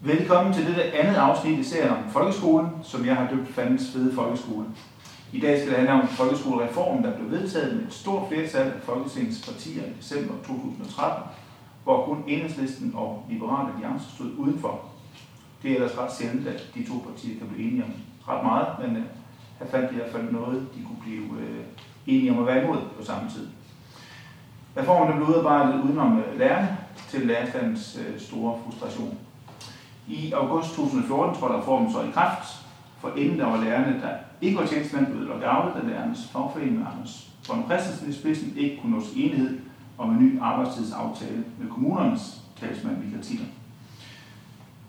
Velkommen til dette andet afsnit i serien om folkeskolen, som jeg har døbt Fandens Fede Folkeskole. I dag skal det handle om folkeskolereformen, der blev vedtaget med et stort flertal af Folketingets partier i december 2013, hvor kun Enhedslisten og Liberale Alliance stod udenfor. Det er ellers ret sjældent, at de to partier kan blive enige om ret meget, men øh, her fandt de i hvert fald noget, de kunne blive øh, enige om at være imod på samme tid. Reformen blev udarbejdet udenom øh, lærerne til lærerstandens store frustration. I august 2014 trådte reformen så i kraft, for inden der var lærerne, der ikke var tjenestemænd, blev lockout af lærernes fagforening Anders von Christensen i spidsen ikke kunne nås enighed om en ny arbejdstidsaftale med kommunernes talsmand Michael Titter.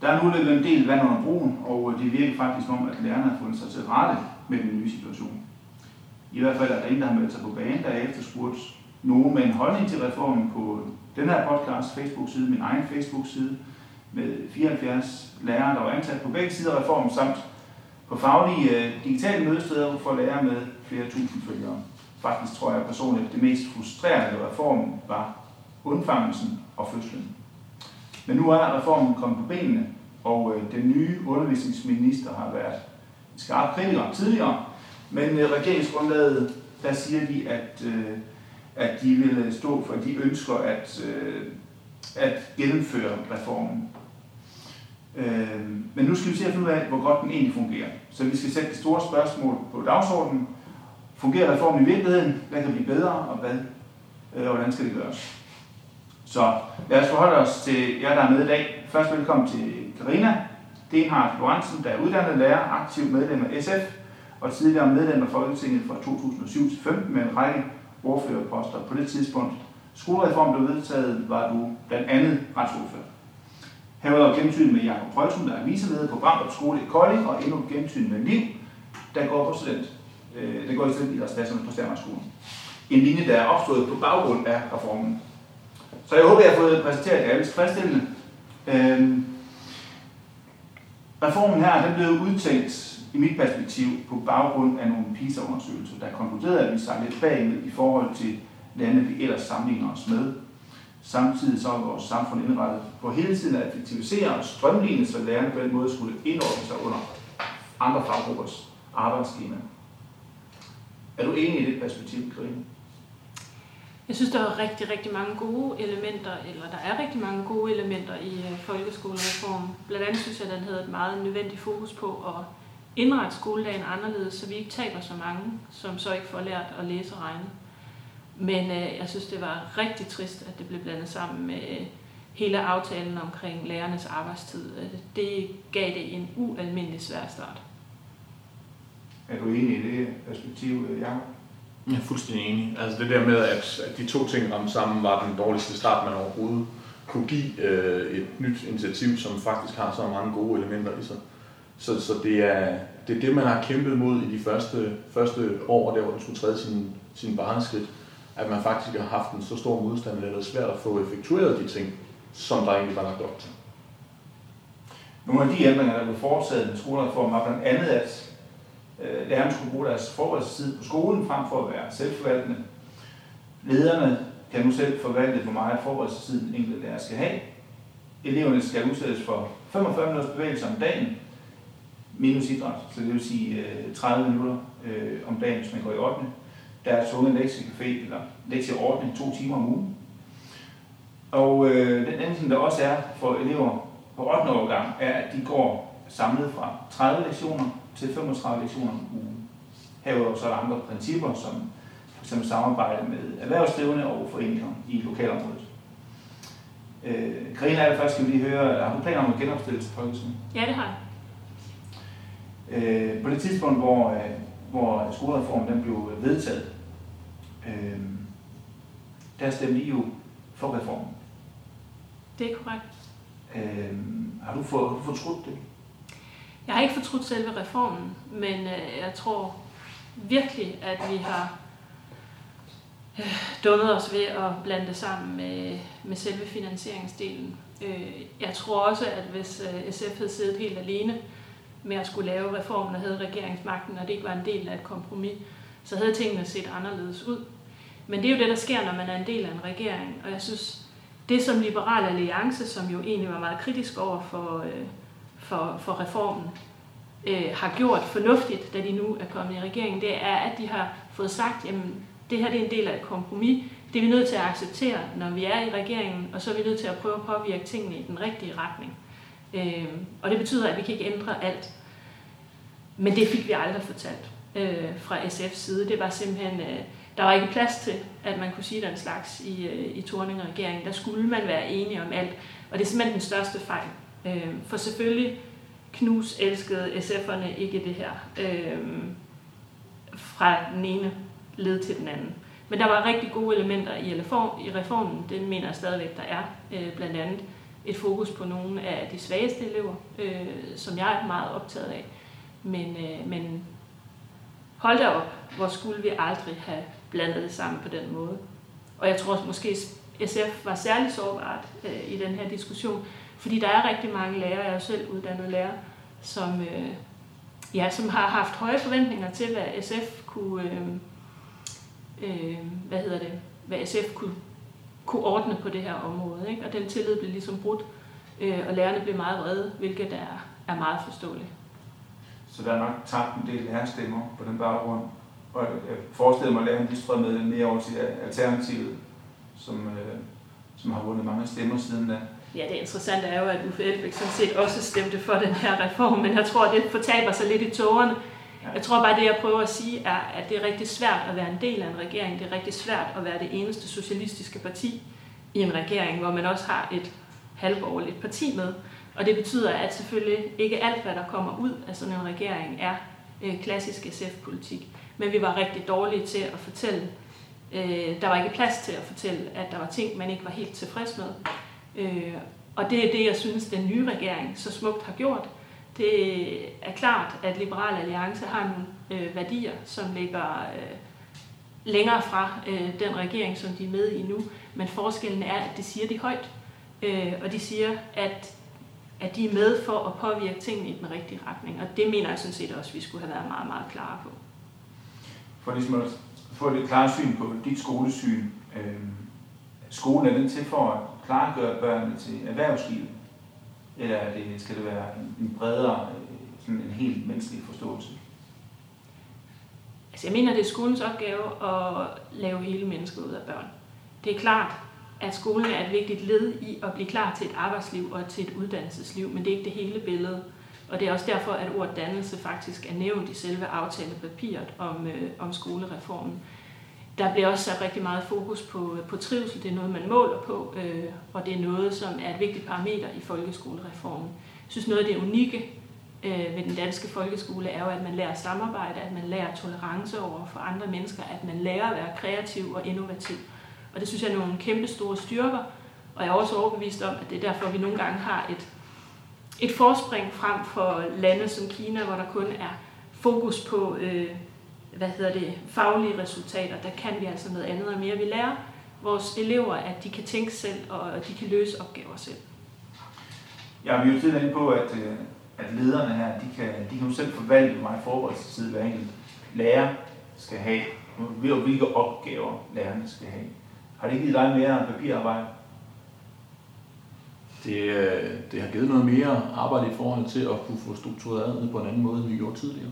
Der er nu løbet en del vand under broen, og det virker faktisk som om, at lærerne har fundet sig til rette med den nye situation. I hvert fald er der ingen, der har meldt sig på banen, der er efterspurgt nogen med en holdning til reformen på den her podcast Facebook-side, min egen Facebook-side, med 74 lærere, der var ansat på begge sider af reformen, samt på faglige øh, digitale mødesteder for lærere med flere tusind følgere. Faktisk tror jeg personligt, at det mest frustrerende ved reformen var undfangelsen og fødslen. Men nu er reformen kommet på benene, og øh, den nye undervisningsminister har været en skarp kritiker tidligere, men øh, regeringsgrundlaget, der siger de, at, øh, at de vil øh, stå for, at de ønsker at, øh, at gennemføre reformen. Øh, men nu skal vi se at finde ud af, hvor godt den egentlig fungerer. Så vi skal sætte det store spørgsmål på dagsordenen. Fungerer reformen i virkeligheden? Hvad kan blive bedre, og hvad, øh, hvordan skal det gøres? Så lad os forholde os til jer, der er med i dag. Først velkommen til Karina Denhardt Lorentzen, der er uddannet lærer, aktiv medlem af SF og tidligere medlem af Folketinget fra 2007 til 15 med en række ordførerposter. På det tidspunkt skolereformen blev vedtaget, var du blandt andet retsordfører. Herudover gensyn med Jakob Prøjsen, der er viseleder på Bramdrup Skole i Kolding, og endnu gensyn med Liv, der går på student. Øh, der går i student i på Stærmarkskolen. En linje, der er opstået på baggrund af reformen. Så jeg håber, jeg har fået præsenteret det alle tilfredsstillende. Øh, reformen her, den blev udtænkt i mit perspektiv på baggrund af nogle PISA-undersøgelser, der konkluderede, at vi sejlede lidt bagud i forhold til lande, vi ellers sammenligner os med. Samtidig så er vores samfund indrettet på hele tiden at effektivisere og strømligne, så lærerne på den måde skulle indordne sig under andre faggruppers arbejdsskema. Er du enig i det perspektiv, Karine? Jeg synes, der er rigtig, rigtig mange gode elementer, eller der er rigtig mange gode elementer i øh, folkeskolereformen. Blandt andet synes jeg, at den havde et meget nødvendigt fokus på at indrette skoledagen anderledes, så vi ikke taber så mange, som så ikke får lært at læse og regne. Men øh, jeg synes, det var rigtig trist, at det blev blandet sammen med øh, hele aftalen omkring lærernes arbejdstid. Øh, det gav det en ualmindelig svær start. Er du enig i det perspektiv, øh, Jacob? Jeg er fuldstændig enig. Altså det der med, at, at de to ting ramte sammen, var den dårligste start, man overhovedet kunne give øh, et nyt initiativ, som faktisk har så mange gode elementer i sig. Så, så det, er, det er det, man har kæmpet mod i de første, første år, der hvor den skulle træde sin, sin barneskridt at man faktisk har haft en så stor modstand, at det er svært at få effektueret de ting, som der egentlig var lagt op til. Nogle af de ændringer, der blev foretaget med skolereformen, var blandt andet, at øh, lærerne skulle bruge deres forholdstid på skolen frem for at være selvforvaltende. Lederne kan nu selv forvalte, hvor meget forberedelsestid den enkelte lærer skal have. Eleverne skal udsættes for 45 minutters bevægelse om dagen, minus idræt, så det vil sige øh, 30 minutter øh, om dagen, hvis man går i 8 deres unge lektiecafé eller lektieordning to timer om ugen. Og øh, den anden ting, der også er for elever på 8. årgang, er, at de går samlet fra 30 lektioner til 35 lektioner om ugen. Herudover så er der andre principper, som f.eks. samarbejde med erhvervsdrivende og foreninger i lokalområdet. Øh, Karina, allerførst skal vi lige høre, har du planer om at genopstille til folkeskolen? Ja, det har jeg. Øh, på det tidspunkt, hvor, øh, hvor skolereformen den blev vedtaget, øh, der stemte I jo for reformen. Det er korrekt. Øh, har du, for, har du fortrudt det? Jeg har ikke fortrudt selve reformen, men øh, jeg tror virkelig, at vi har øh, dummet os ved at blande det sammen med, med selve finansieringsdelen. Øh, jeg tror også, at hvis øh, SF havde siddet helt alene med at skulle lave reformen og havde regeringsmagten, og det ikke var en del af et kompromis, så havde tingene set anderledes ud. Men det er jo det, der sker, når man er en del af en regering, og jeg synes, det, som Liberal Alliance, som jo egentlig var meget kritisk over for, øh, for, for reformen, øh, har gjort fornuftigt, da de nu er kommet i regeringen, det er, at de har fået sagt, jamen det her det er en del af et kompromis. Det er vi nødt til at acceptere, når vi er i regeringen, og så er vi nødt til at prøve at påvirke tingene i den rigtige retning. Øh, og det betyder, at vi kan ikke ændre alt. Men det fik vi aldrig fortalt øh, fra SF's side. Det var simpelthen, øh, der var ikke plads til, at man kunne sige den slags i, øh, i Torning-regeringen. Der skulle man være enige om alt. Og det er simpelthen den største fejl. Øh, for selvfølgelig knus elskede SF'erne ikke det her. Øh, fra den ene led til den anden. Men der var rigtig gode elementer i, i reformen, det mener jeg stadigvæk, der er. Øh, blandt andet et fokus på nogle af de svageste elever, øh, som jeg er meget optaget af. Men, øh, men hold da op, hvor skulle vi aldrig have blandet det sammen på den måde. Og jeg tror måske SF var særlig sårbart øh, i den her diskussion, fordi der er rigtig mange lærere, jeg er selv uddannet lærer, som, øh, ja, som har haft høje forventninger til, hvad SF kunne, øh, øh, hvad hedder det, hvad SF kunne, kunne ordne på det her område. Ikke? Og den tillid blev ligesom brudt, øh, og lærerne blev meget vrede, hvilket er, er meget forståeligt. Så der er nok tabt en del lærerstemmer på den baggrund. Og jeg forestiller mig, at lærerne de strømmede mere over til Alternativet, som, øh, som har vundet mange stemmer siden da. Ja, det interessante er jo, at Uffe Elbæk sådan set også stemte for den her reform, men jeg tror, det fortaber sig lidt i tårerne. Jeg tror bare, det jeg prøver at sige er, at det er rigtig svært at være en del af en regering. Det er rigtig svært at være det eneste socialistiske parti i en regering, hvor man også har et halvborgerligt parti med. Og det betyder, at selvfølgelig ikke alt, hvad der kommer ud af sådan en regering, er øh, klassisk SF-politik. Men vi var rigtig dårlige til at fortælle. Øh, der var ikke plads til at fortælle, at der var ting, man ikke var helt tilfreds med. Øh, og det er det, jeg synes, den nye regering så smukt har gjort. Det er klart, at Liberal Alliance har nogle øh, værdier, som ligger øh, længere fra øh, den regering, som de er med i nu. Men forskellen er, at det siger de højt. Øh, og de siger, at, at de er med for at påvirke tingene i den rigtige retning. Og det mener jeg sådan set også, at vi skulle have været meget, meget klare på. For ligesom at få et klart syn på dit skolesyn, øh, skolen er den til for at klargøre børnene til erhvervslivet? Eller er det, skal det være en bredere, øh, sådan en helt menneskelig forståelse? Altså jeg mener, det er skolens opgave at lave hele mennesket ud af børn. Det er klart, at skolen er et vigtigt led i at blive klar til et arbejdsliv og til et uddannelsesliv, men det er ikke det hele billede. Og det er også derfor, at ordet dannelse faktisk er nævnt i selve aftalepapiret om, øh, om skolereformen. Der bliver også sat rigtig meget fokus på, på trivsel. Det er noget, man måler på, øh, og det er noget, som er et vigtigt parameter i folkeskolereformen. Jeg synes, noget af det unikke øh, ved den danske folkeskole er jo, at man lærer samarbejde, at man lærer tolerance over for andre mennesker, at man lærer at være kreativ og innovativ. Og det synes jeg er nogle kæmpe store styrker, og jeg er også overbevist om, at det er derfor, vi nogle gange har et, et forspring frem for lande som Kina, hvor der kun er fokus på øh, hvad hedder det, faglige resultater, der kan vi altså noget andet og mere. Vi lærer vores elever, at de kan tænke selv, og at de kan løse opgaver selv. Ja, vi er jo tidligere inde på, at, øh, at lederne her, de kan, de kan jo selv forvalte, hvor meget forberedelsestid hver enkelt lærer skal have, og hvilke opgaver lærerne skal have. Har det givet dig mere papirarbejde? Det, øh, det har givet noget mere arbejde i forhold til at kunne få struktureret på en anden måde, end vi gjorde tidligere.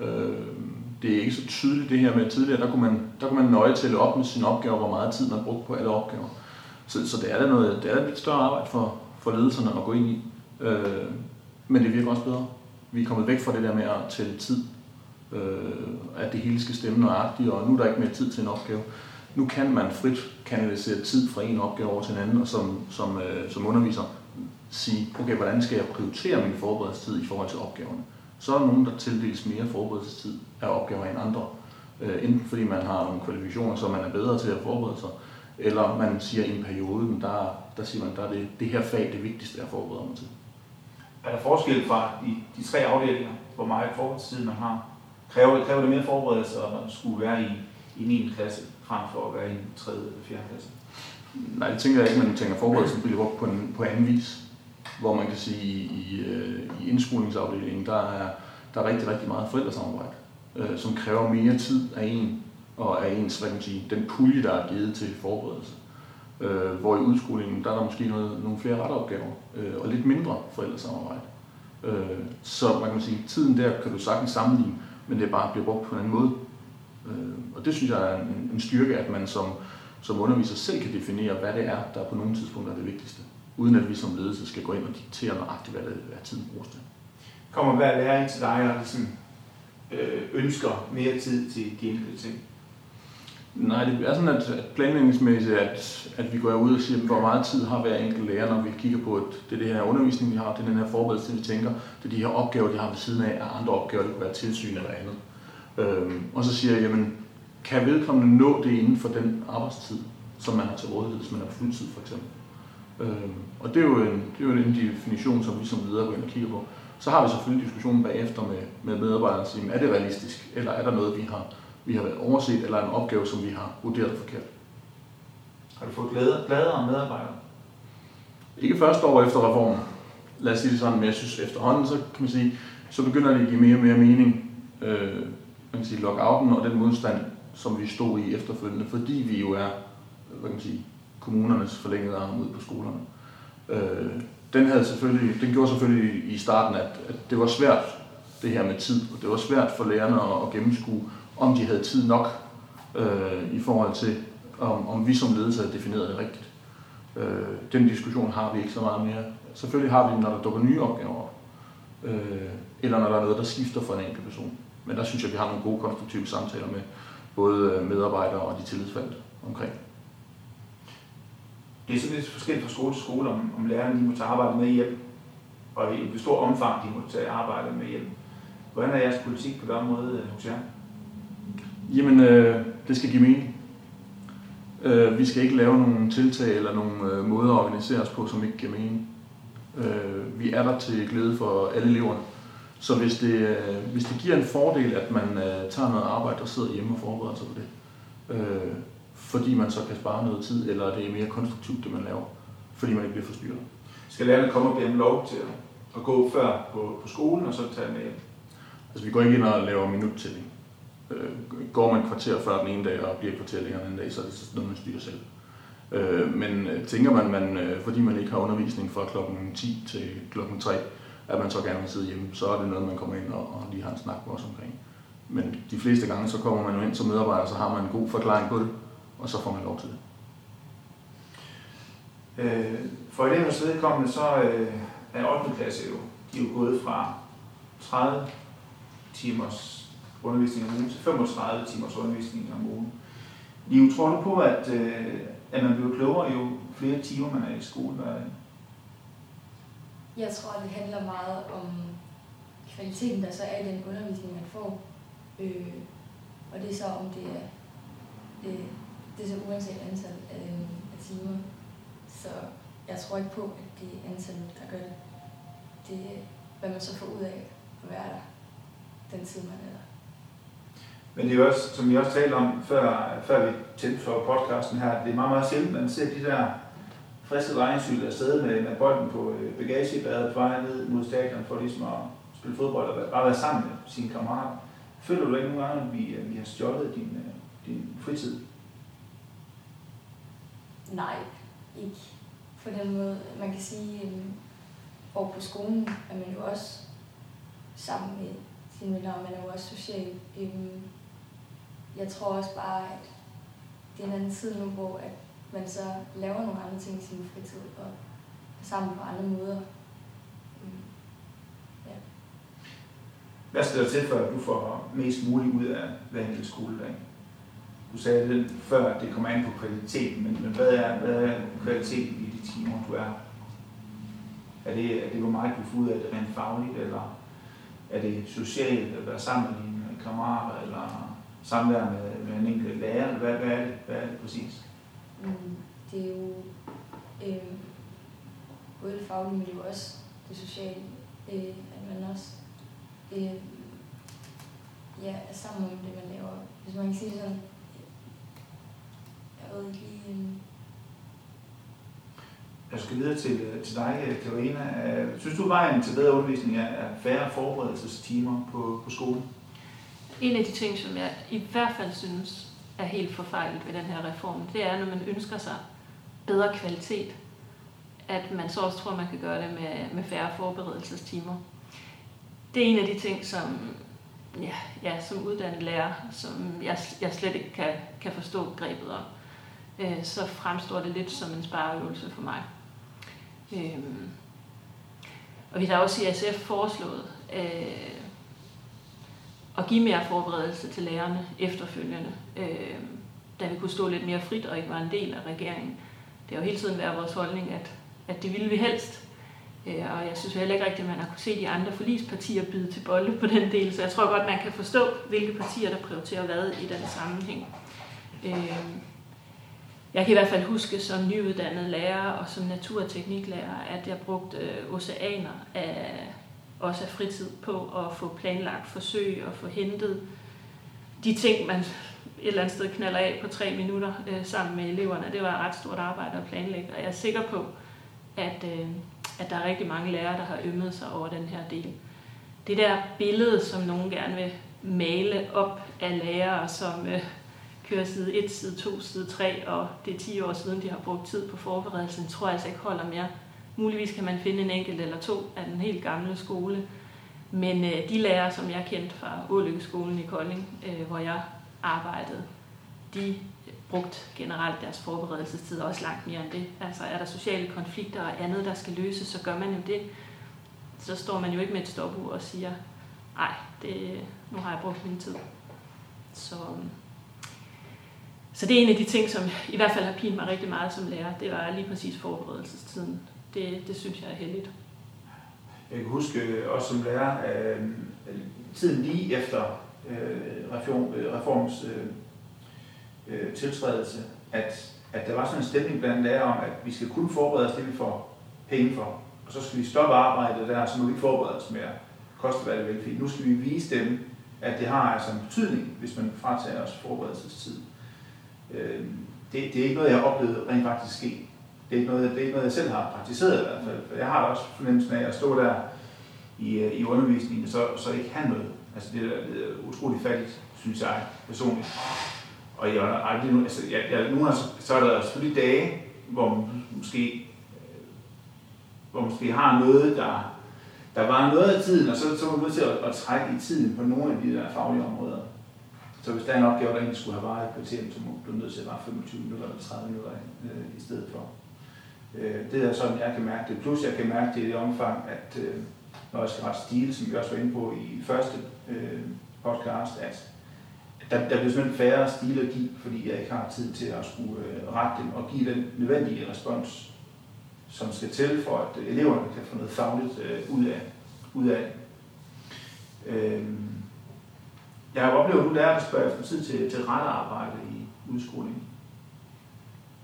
Øh, det er ikke så tydeligt det her med tidligere, der kunne man, der kunne man nøje tælle op med sine opgaver, hvor meget tid man brugte på alle opgaver. Så, så det er da noget, det er et lidt større arbejde for, for ledelserne at gå ind i. Øh, men det virker også bedre. Vi er kommet væk fra det der med at tælle tid, øh, at det hele skal stemme nøjagtigt, og nu er der ikke mere tid til en opgave. Nu kan man frit kanalisere tid fra en opgave over til en anden, og som, som, øh, som underviser sige, okay, hvordan skal jeg prioritere min forberedelsestid i forhold til opgaverne? Så er der nogen, der tildeles mere forberedelsestid af opgaver end andre. Øh, enten fordi man har nogle kvalifikationer, så man er bedre til at forberede sig, eller man siger i en periode, men der, der siger man, der er det, det her fag det vigtigste, jeg forbereder mig til. Er der forskel fra de, de tre afdelinger, hvor meget forberedelsestid man har? Kræver, kræver det mere forberedelse at skulle være i, i 9. klasse, frem for at være i 3. eller fjerde klasse? Nej, det tænker jeg ikke, man tænker forberedelsen bliver brugt på, en, på anden vis. Hvor man kan sige, i, øh, i, indskolingsafdelingen, der er, der er rigtig, rigtig meget forældresamarbejde øh, som kræver mere tid af en, og af ens, hvad kan man sige, den pulje, der er givet til forberedelse. Øh, hvor i udskolingen, der er der måske noget, nogle flere retteopgaver, øh, og lidt mindre forældresamarbejde. Øh, så man kan sige, tiden der kan du sagtens sammenligne, men det bare bliver brugt på en anden måde. Øh, og det synes jeg er en, en styrke, at man som, som underviser selv kan definere, hvad det er, der på nogle tidspunkter er det vigtigste. Uden at vi som ledelse skal gå ind og diktere nøjagtigt, hvad, det, hvad tiden bruges til. Kommer hver lærer ind til dig og ligesom, øh, ønsker mere tid til de enkelte ting? Nej, det er sådan, at, at planlægningsmæssigt, at, at vi går ud og siger, hvor meget tid har hver enkelt lærer, når vi kigger på, at det er det her undervisning, vi har, det er den her forberedelse, vi tænker, det er de her opgaver, de har ved siden af, og andre opgaver, det kan være tilsyn eller andet. Øhm, og så siger jeg, jamen, kan vedkommende nå det inden for den arbejdstid, som man har til rådighed, hvis man er på fuldtid for eksempel. Øhm, og det er, jo en, det er jo en definition, som vi som ledere går ind og kigger på. Så har vi selvfølgelig diskussionen bagefter med, med medarbejderne og siger, er det realistisk, eller er der noget, vi har vi har overset, eller en opgave, som vi har vurderet forkert. Har du fået glæde, gladere medarbejdere? Ikke første år efter reformen. Lad os sige det sådan, men jeg synes efterhånden, så kan man sige, så begynder det at give mere og mere mening, øh, man kan sige, lockouten og den modstand, som vi stod i efterfølgende, fordi vi jo er, hvad kan man sige, kommunernes forlængede arm ud på skolerne. Øh, den, havde selvfølgelig, den gjorde selvfølgelig i starten, at, at det var svært, det her med tid, og det var svært for lærerne at, at gennemskue, om de havde tid nok øh, i forhold til, om, om vi som ledelse havde defineret det rigtigt. Øh, den diskussion har vi ikke så meget mere. Selvfølgelig har vi den, når der dukker nye opgaver op, øh, eller når der er noget, der skifter for en enkelt person. Men der synes jeg, at vi har nogle gode konstruktive samtaler med både medarbejdere og de tillidsvalgte omkring. Det er sådan lidt forskelligt fra skole til skole, om, om lærerne de må tage arbejde med hjem, og i et stort omfang de må tage arbejde med hjem. Hvordan er jeres politik på det område øh, hos jer? Jamen, øh, det skal give mening. Øh, vi skal ikke lave nogle tiltag eller nogle øh, måder at organisere os på, som ikke giver mening. Øh, vi er der til glæde for alle eleverne. Så hvis det, øh, hvis det giver en fordel, at man øh, tager noget arbejde og sidder hjemme og forbereder sig på det, øh, fordi man så kan spare noget tid, eller det er mere konstruktivt, det man laver, fordi man ikke bliver forstyrret. Skal lærerne komme og bede lov til at gå før på, på skolen, og så tage med hjem? Altså, vi går ikke ind og laver minuttælling. Øh, går man kvarter før den ene dag og bliver et kvarter længere den anden dag, så er det noget, man styrer selv. Øh, men øh, tænker man, man øh, fordi man ikke har undervisning fra klokken 10 til klokken 3, at man så gerne vil sidde hjemme, så er det noget, man kommer ind og, og lige har en snak med os omkring. Men de fleste gange, så kommer man jo ind som medarbejder, så har man en god forklaring på det, og så får man lov til det. Øh, for elevernes vedkommende, så øh, er 8. klasse jo, de er jo gået fra 30 timers undervisning om ugen til 35 timers undervisning om ugen. Liv, tror du på, at, øh, at man bliver klogere jo flere timer man er i skole jeg tror, det handler meget om kvaliteten, der så er i den undervisning, man får. Øh, og det er så, om det er, øh, det er så uanset antal af, af timer. Så jeg tror ikke på, at det er antallet, der gør det. Det er, hvad man så får ud af at være der, den tid, man er der. Men det er jo også, som vi også talte om, før, før vi tændte for podcasten her, det er meget, meget sjældent, man ser de der friske drengecykler afsted med, med bolden på øh, bagagebadet på vej ned mod stadion for ligesom at spille fodbold og bare være sammen med sine kammerater. Føler du ikke nogle gange, at vi, vi har stjålet din, øh, din fritid? Nej, ikke på den måde. Man kan sige, øh, at på skolen er man jo også sammen med sine venner, og man er jo også social øhm, jeg tror også bare, at det er en anden tid nu, hvor at man så laver nogle andre ting i sin fritid og er sammen på andre måder. Mm. Ja. Hvad skal der til, for at du får mest muligt ud af hver enkelt skoledag? Du sagde det før, at det kommer an på kvaliteten, men, men hvad, er, hvad er kvaliteten i de timer, du er? Er det, er det hvor meget du får ud af det rent fagligt, eller er det socialt, at være sammen med dine kammerater, eller samvær med, med en enkelt lærer? Hvad, hvad, er det, hvad er det præcis? Mm, det er jo øh, både det faglige, men det er jo også det sociale. Øh, at man også øh, ja, er sammen om det, man laver. Hvis man kan sige sådan, jeg ved ikke lige... Øh, jeg skal videre til, til dig, Karina. Synes du, vejen til bedre undervisning er færre forberedelsestimer på, på skolen? En af de ting, som jeg i hvert fald synes er helt forfejlet ved den her reform, det er, når man ønsker sig bedre kvalitet. At man så også tror, man kan gøre det med, med færre forberedelsestimer. Det er en af de ting, som, ja, ja, som uddannet lærer, som jeg, jeg slet ikke kan, kan forstå grebet om. Øh, så fremstår det lidt som en spareøvelse for mig. Øh, og vi har også i SF foreslået øh, at give mere forberedelse til lærerne efterfølgende, øh, da vi kunne stå lidt mere frit og ikke var en del af regeringen. Det har jo hele tiden været vores holdning, at, at det ville vi helst. Øh, og jeg synes heller ikke rigtigt, at man har kunne se de andre forlispartier byde til bolde på den del, så jeg tror godt, man kan forstå, hvilke partier, der prioriterer hvad i den sammenhæng. Øh, jeg kan i hvert fald huske som nyuddannet lærer og som naturtekniklærer, at jeg brugte øh, oceaner af, også af fritid på at få planlagt forsøg og få hentet de ting, man et eller andet sted knaller af på tre minutter øh, sammen med eleverne. Det var et ret stort arbejde at planlægge, og jeg er sikker på, at, øh, at der er rigtig mange lærere, der har ømmet sig over den her del. Det der billede, som nogen gerne vil male op af lærere, som øh, kører side 1, side 2, side 3, og det er 10 år siden, de har brugt tid på forberedelsen, tror jeg altså ikke holder mere. Muligvis kan man finde en enkelt eller to af den helt gamle skole, men øh, de lærere, som jeg kendte fra Ålykkeskolen i Kolding, øh, hvor jeg arbejdede, de brugte generelt deres forberedelsestid også langt mere end det. Altså er der sociale konflikter og andet, der skal løses, så gør man jo det. Så står man jo ikke med et stopur og siger, nej, det, nu har jeg brugt min tid. Så, øhm, så det er en af de ting, som i hvert fald har pint mig rigtig meget som lærer. Det var lige præcis forberedelsestiden. Det, det synes jeg er heldigt. Jeg kan huske øh, også som lærer, øh, tiden lige efter øh, reform, øh, reforms øh, øh, tiltrædelse, at, at der var sådan en stemning blandt lærere om, at vi skal kun forberede os det, vi får penge for. Og så skal vi stoppe arbejdet der, så må vi ikke forberede os mere. Koste hvad det vil, fordi nu skal vi vise dem, at det har altså en betydning, hvis man fratager os forberedelsestid. Øh, det, det er ikke noget, jeg har oplevet rent faktisk ske. Det er ikke noget, det er ikke noget jeg selv har praktiseret i hvert fald. For jeg har også fornemmelsen af at stå der i, øh, i undervisningen, så, så ikke have noget. Altså det er, det er utroligt fattigt, synes jeg personligt. Og jeg aldrig, altså, jeg, jeg, nogle gange, så er der selvfølgelig dage, hvor man måske, øh, hvor man måske har noget, der, der var noget af tiden, og så, så var man nødt til at, at trække i tiden på nogle af de der faglige områder. Så hvis der er en opgave, der egentlig skulle have varet et kvarter, så må du nødt til at være 25 minutter eller 30 minutter øh, i stedet for. Øh, det er sådan, jeg kan mærke det. Plus jeg kan mærke det i det omfang, at øh, når jeg skal rette stil, som vi også var inde på i første øh, podcast, at der, der bliver simpelthen færre stile at give, fordi jeg ikke har tid til at skulle øh, rette dem og give den nødvendige respons, som skal til for, at øh, eleverne kan få noget fagligt øh, ud af, ud af øh, Jeg har jo oplevet, at du lærer at spørge efter tid til, til rette arbejde i udskolingen.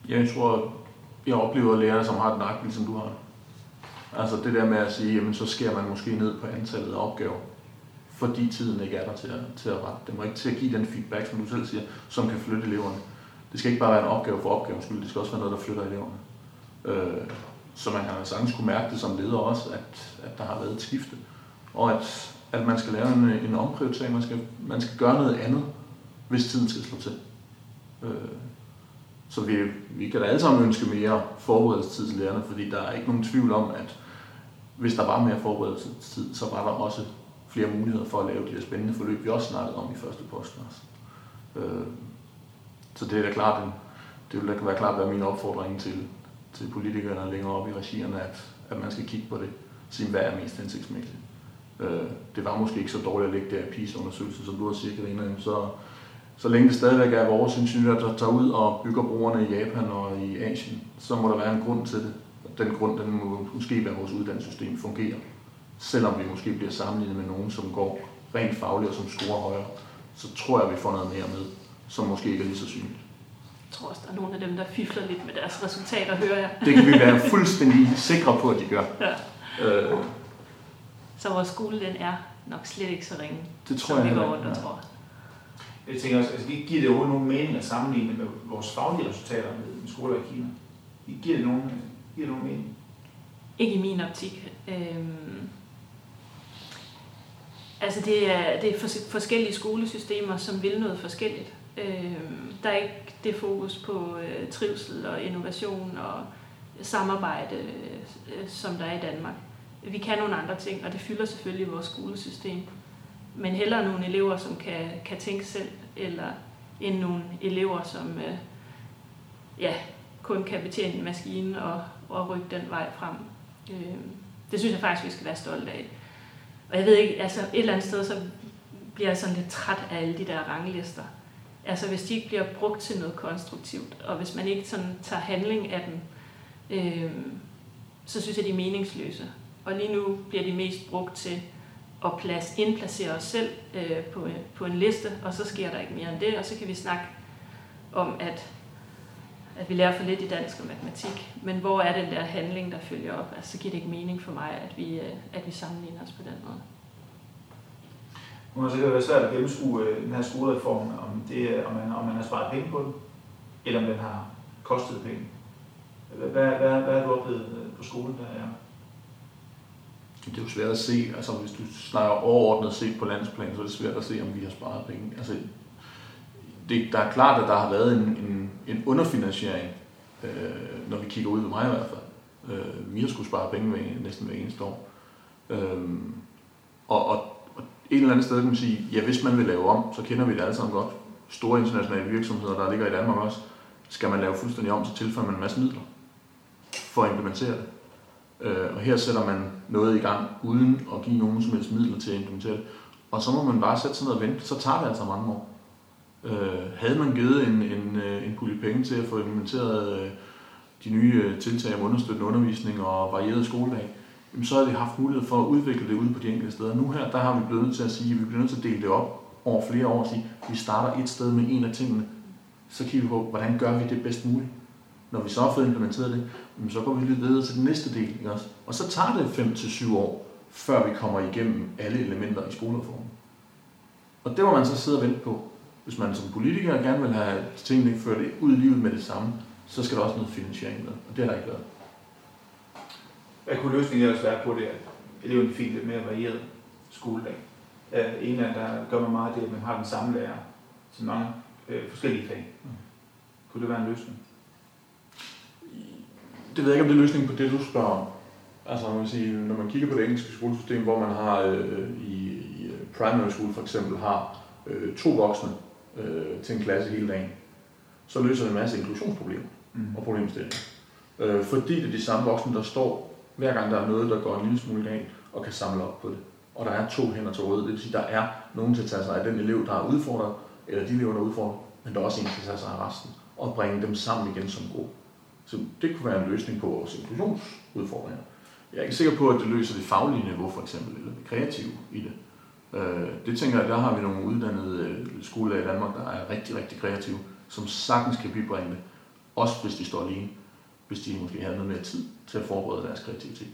Jeg tror, jeg oplever lærerne, som har den nak, som du har. Altså det der med at sige, jamen så skærer man måske ned på antallet af opgaver fordi tiden ikke er der til at, til at rette dem, og ikke til at give den feedback, som du selv siger, som kan flytte eleverne. Det skal ikke bare være en opgave for opgavens skyld, det skal også være noget, der flytter eleverne. Øh, så man kan sagtens kunne mærke det som leder også, at, at der har været et skifte, og at, at man skal lave en, en omprioritering, man skal, man skal gøre noget andet, hvis tiden skal slå til. Øh, så vi, vi kan da alle sammen ønske mere forberedelsestid til lærerne, fordi der er ikke nogen tvivl om, at hvis der var mere forberedelsestid, så var der også flere muligheder for at lave de her spændende forløb, vi også snakkede om i første podcast. Øh, så det er da klart, en, det vil da være klart være min opfordring til, til politikerne længere op i regierne, at, at man skal kigge på det, og sige, hvad er mest hensigtsmæssigt. Øh, det var måske ikke så dårligt at lægge der PIS-undersøgelse, som du har sagt, Karina, så, så længe det stadigvæk er vores ingeniører, der tager ud og bygger brugerne i Japan og i Asien, så må der være en grund til det. Den grund, den må måske være, at vores uddannelsessystem fungerer selvom vi måske bliver sammenlignet med nogen, som går rent fagligt og som scorer højere, så tror jeg, vi får noget mere med, som måske ikke er lige så synligt. Jeg tror også, der er nogle af dem, der fifler lidt med deres resultater, hører jeg. Det kan vi være fuldstændig sikre på, at de gør. Ja. Øh, så vores skole, den er nok slet ikke så ringe, det tror som jeg, vi går rundt og tror. Jeg tænker også, altså, giver det overhovedet nogen mening at sammenligne med vores faglige resultater med skoler i Kina? Giver det nogen, giver det nogen mening? Ikke i min optik. Øhm, Altså det er, det er forskellige skolesystemer, som vil noget forskelligt. Øhm, der er ikke det fokus på øh, trivsel og innovation og samarbejde, øh, som der er i Danmark. Vi kan nogle andre ting, og det fylder selvfølgelig vores skolesystem. Men hellere nogle elever, som kan, kan tænke selv, eller end nogle elever, som øh, ja, kun kan betjene en maskine og, og rykke den vej frem. Øh, det synes jeg faktisk, vi skal være stolte af. Og jeg ved ikke, altså et eller andet sted, så bliver jeg sådan lidt træt af alle de der ranglister. Altså hvis de ikke bliver brugt til noget konstruktivt, og hvis man ikke sådan tager handling af dem, øh, så synes jeg, de er meningsløse. Og lige nu bliver de mest brugt til at plads, indplacere os selv øh, på, på en liste, og så sker der ikke mere end det, og så kan vi snakke om, at, at vi lærer for lidt i dansk og matematik, men hvor er den der handling, der følger op? Altså, så giver det ikke mening for mig, at vi, øh, at vi sammenligner os på den måde. Nu har sikkert været svært at gennemskue øh, den her skolereform, om, det, om, man, om man har sparet penge på den, eller om den har kostet penge. Hvad, hvad, hvad, hvad har du oplevet øh, på skolen, der er? Det er jo svært at se, altså hvis du snakker overordnet set på landsplan, så er det svært at se, om vi har sparet penge. Altså, det, der er klart, at der har været en, en, en underfinansiering, øh, når vi kigger ud ved mig i hvert fald. Øh, vi har skulle spare penge ved, næsten hver eneste år. Øh, og, og, og et eller andet sted kan man sige, ja, hvis man vil lave om, så kender vi det alle sammen godt. Store internationale virksomheder, der ligger i Danmark også, skal man lave fuldstændig om, så tilføjer man en masse midler for at implementere det. Øh, og her sætter man noget i gang, uden at give nogen som helst midler til at implementere det. Og så må man bare sætte sig ned og vente, så tager det altså mange år. Øh, havde man givet en, en, øh, en pulje penge til at få implementeret øh, de nye øh, tiltag om understøttende undervisning og varieret skoledag, jamen så havde vi haft mulighed for at udvikle det ude på de enkelte steder. Nu her, der har vi blevet nødt til at sige, at vi bliver nødt til at dele det op over flere år og sige, at vi starter et sted med en af tingene, så kigger vi på, hvordan gør vi det bedst muligt. Når vi så har fået implementeret det, så går vi lidt videre til den næste del. Ikke også? Og så tager det 5-7 år, før vi kommer igennem alle elementer i skolereformen. Og det må man så sidde og vente på. Hvis man som politiker gerne vil have tingene ført ud i livet med det samme, så skal der også noget finansiering med, og det har der ikke været. Hvad kunne løsningen ellers være på det, at eleverne fik lidt mere varieret skoledag? En af der gør man meget det, at man har den samme lærer til mange øh, forskellige fag. Mm. Kunne det være en løsning? Det ved jeg ikke, om det er løsningen på det, du spørger om. Altså, man sige, når man kigger på det engelske skolesystem, hvor man har øh, i, i øh, primary school for eksempel har øh, to voksne øh, til en klasse hele dagen, så løser det en masse inklusionsproblemer mm. og problemstillinger. Øh, fordi det er de samme voksne, der står hver gang der er noget, der går en lille smule galt, og kan samle op på det. Og der er to hænder til rådighed, det vil sige, der er nogen til at tage sig af den elev, der er udfordret, eller de elever, der er udfordret, men der er også en til at tage sig af resten, og bringe dem sammen igen som gruppe. Så det kunne være en løsning på vores inklusionsudfordringer. Jeg er ikke sikker på, at det løser det faglige niveau for eksempel, eller det kreative i det. Øh, det tænker jeg, der har vi nogle uddannede øh, skoler i Danmark, der er rigtig, rigtig kreative, som sagtens kan bibringe det, også hvis de står alene, hvis de måske har noget mere tid til at forberede deres kreativitet.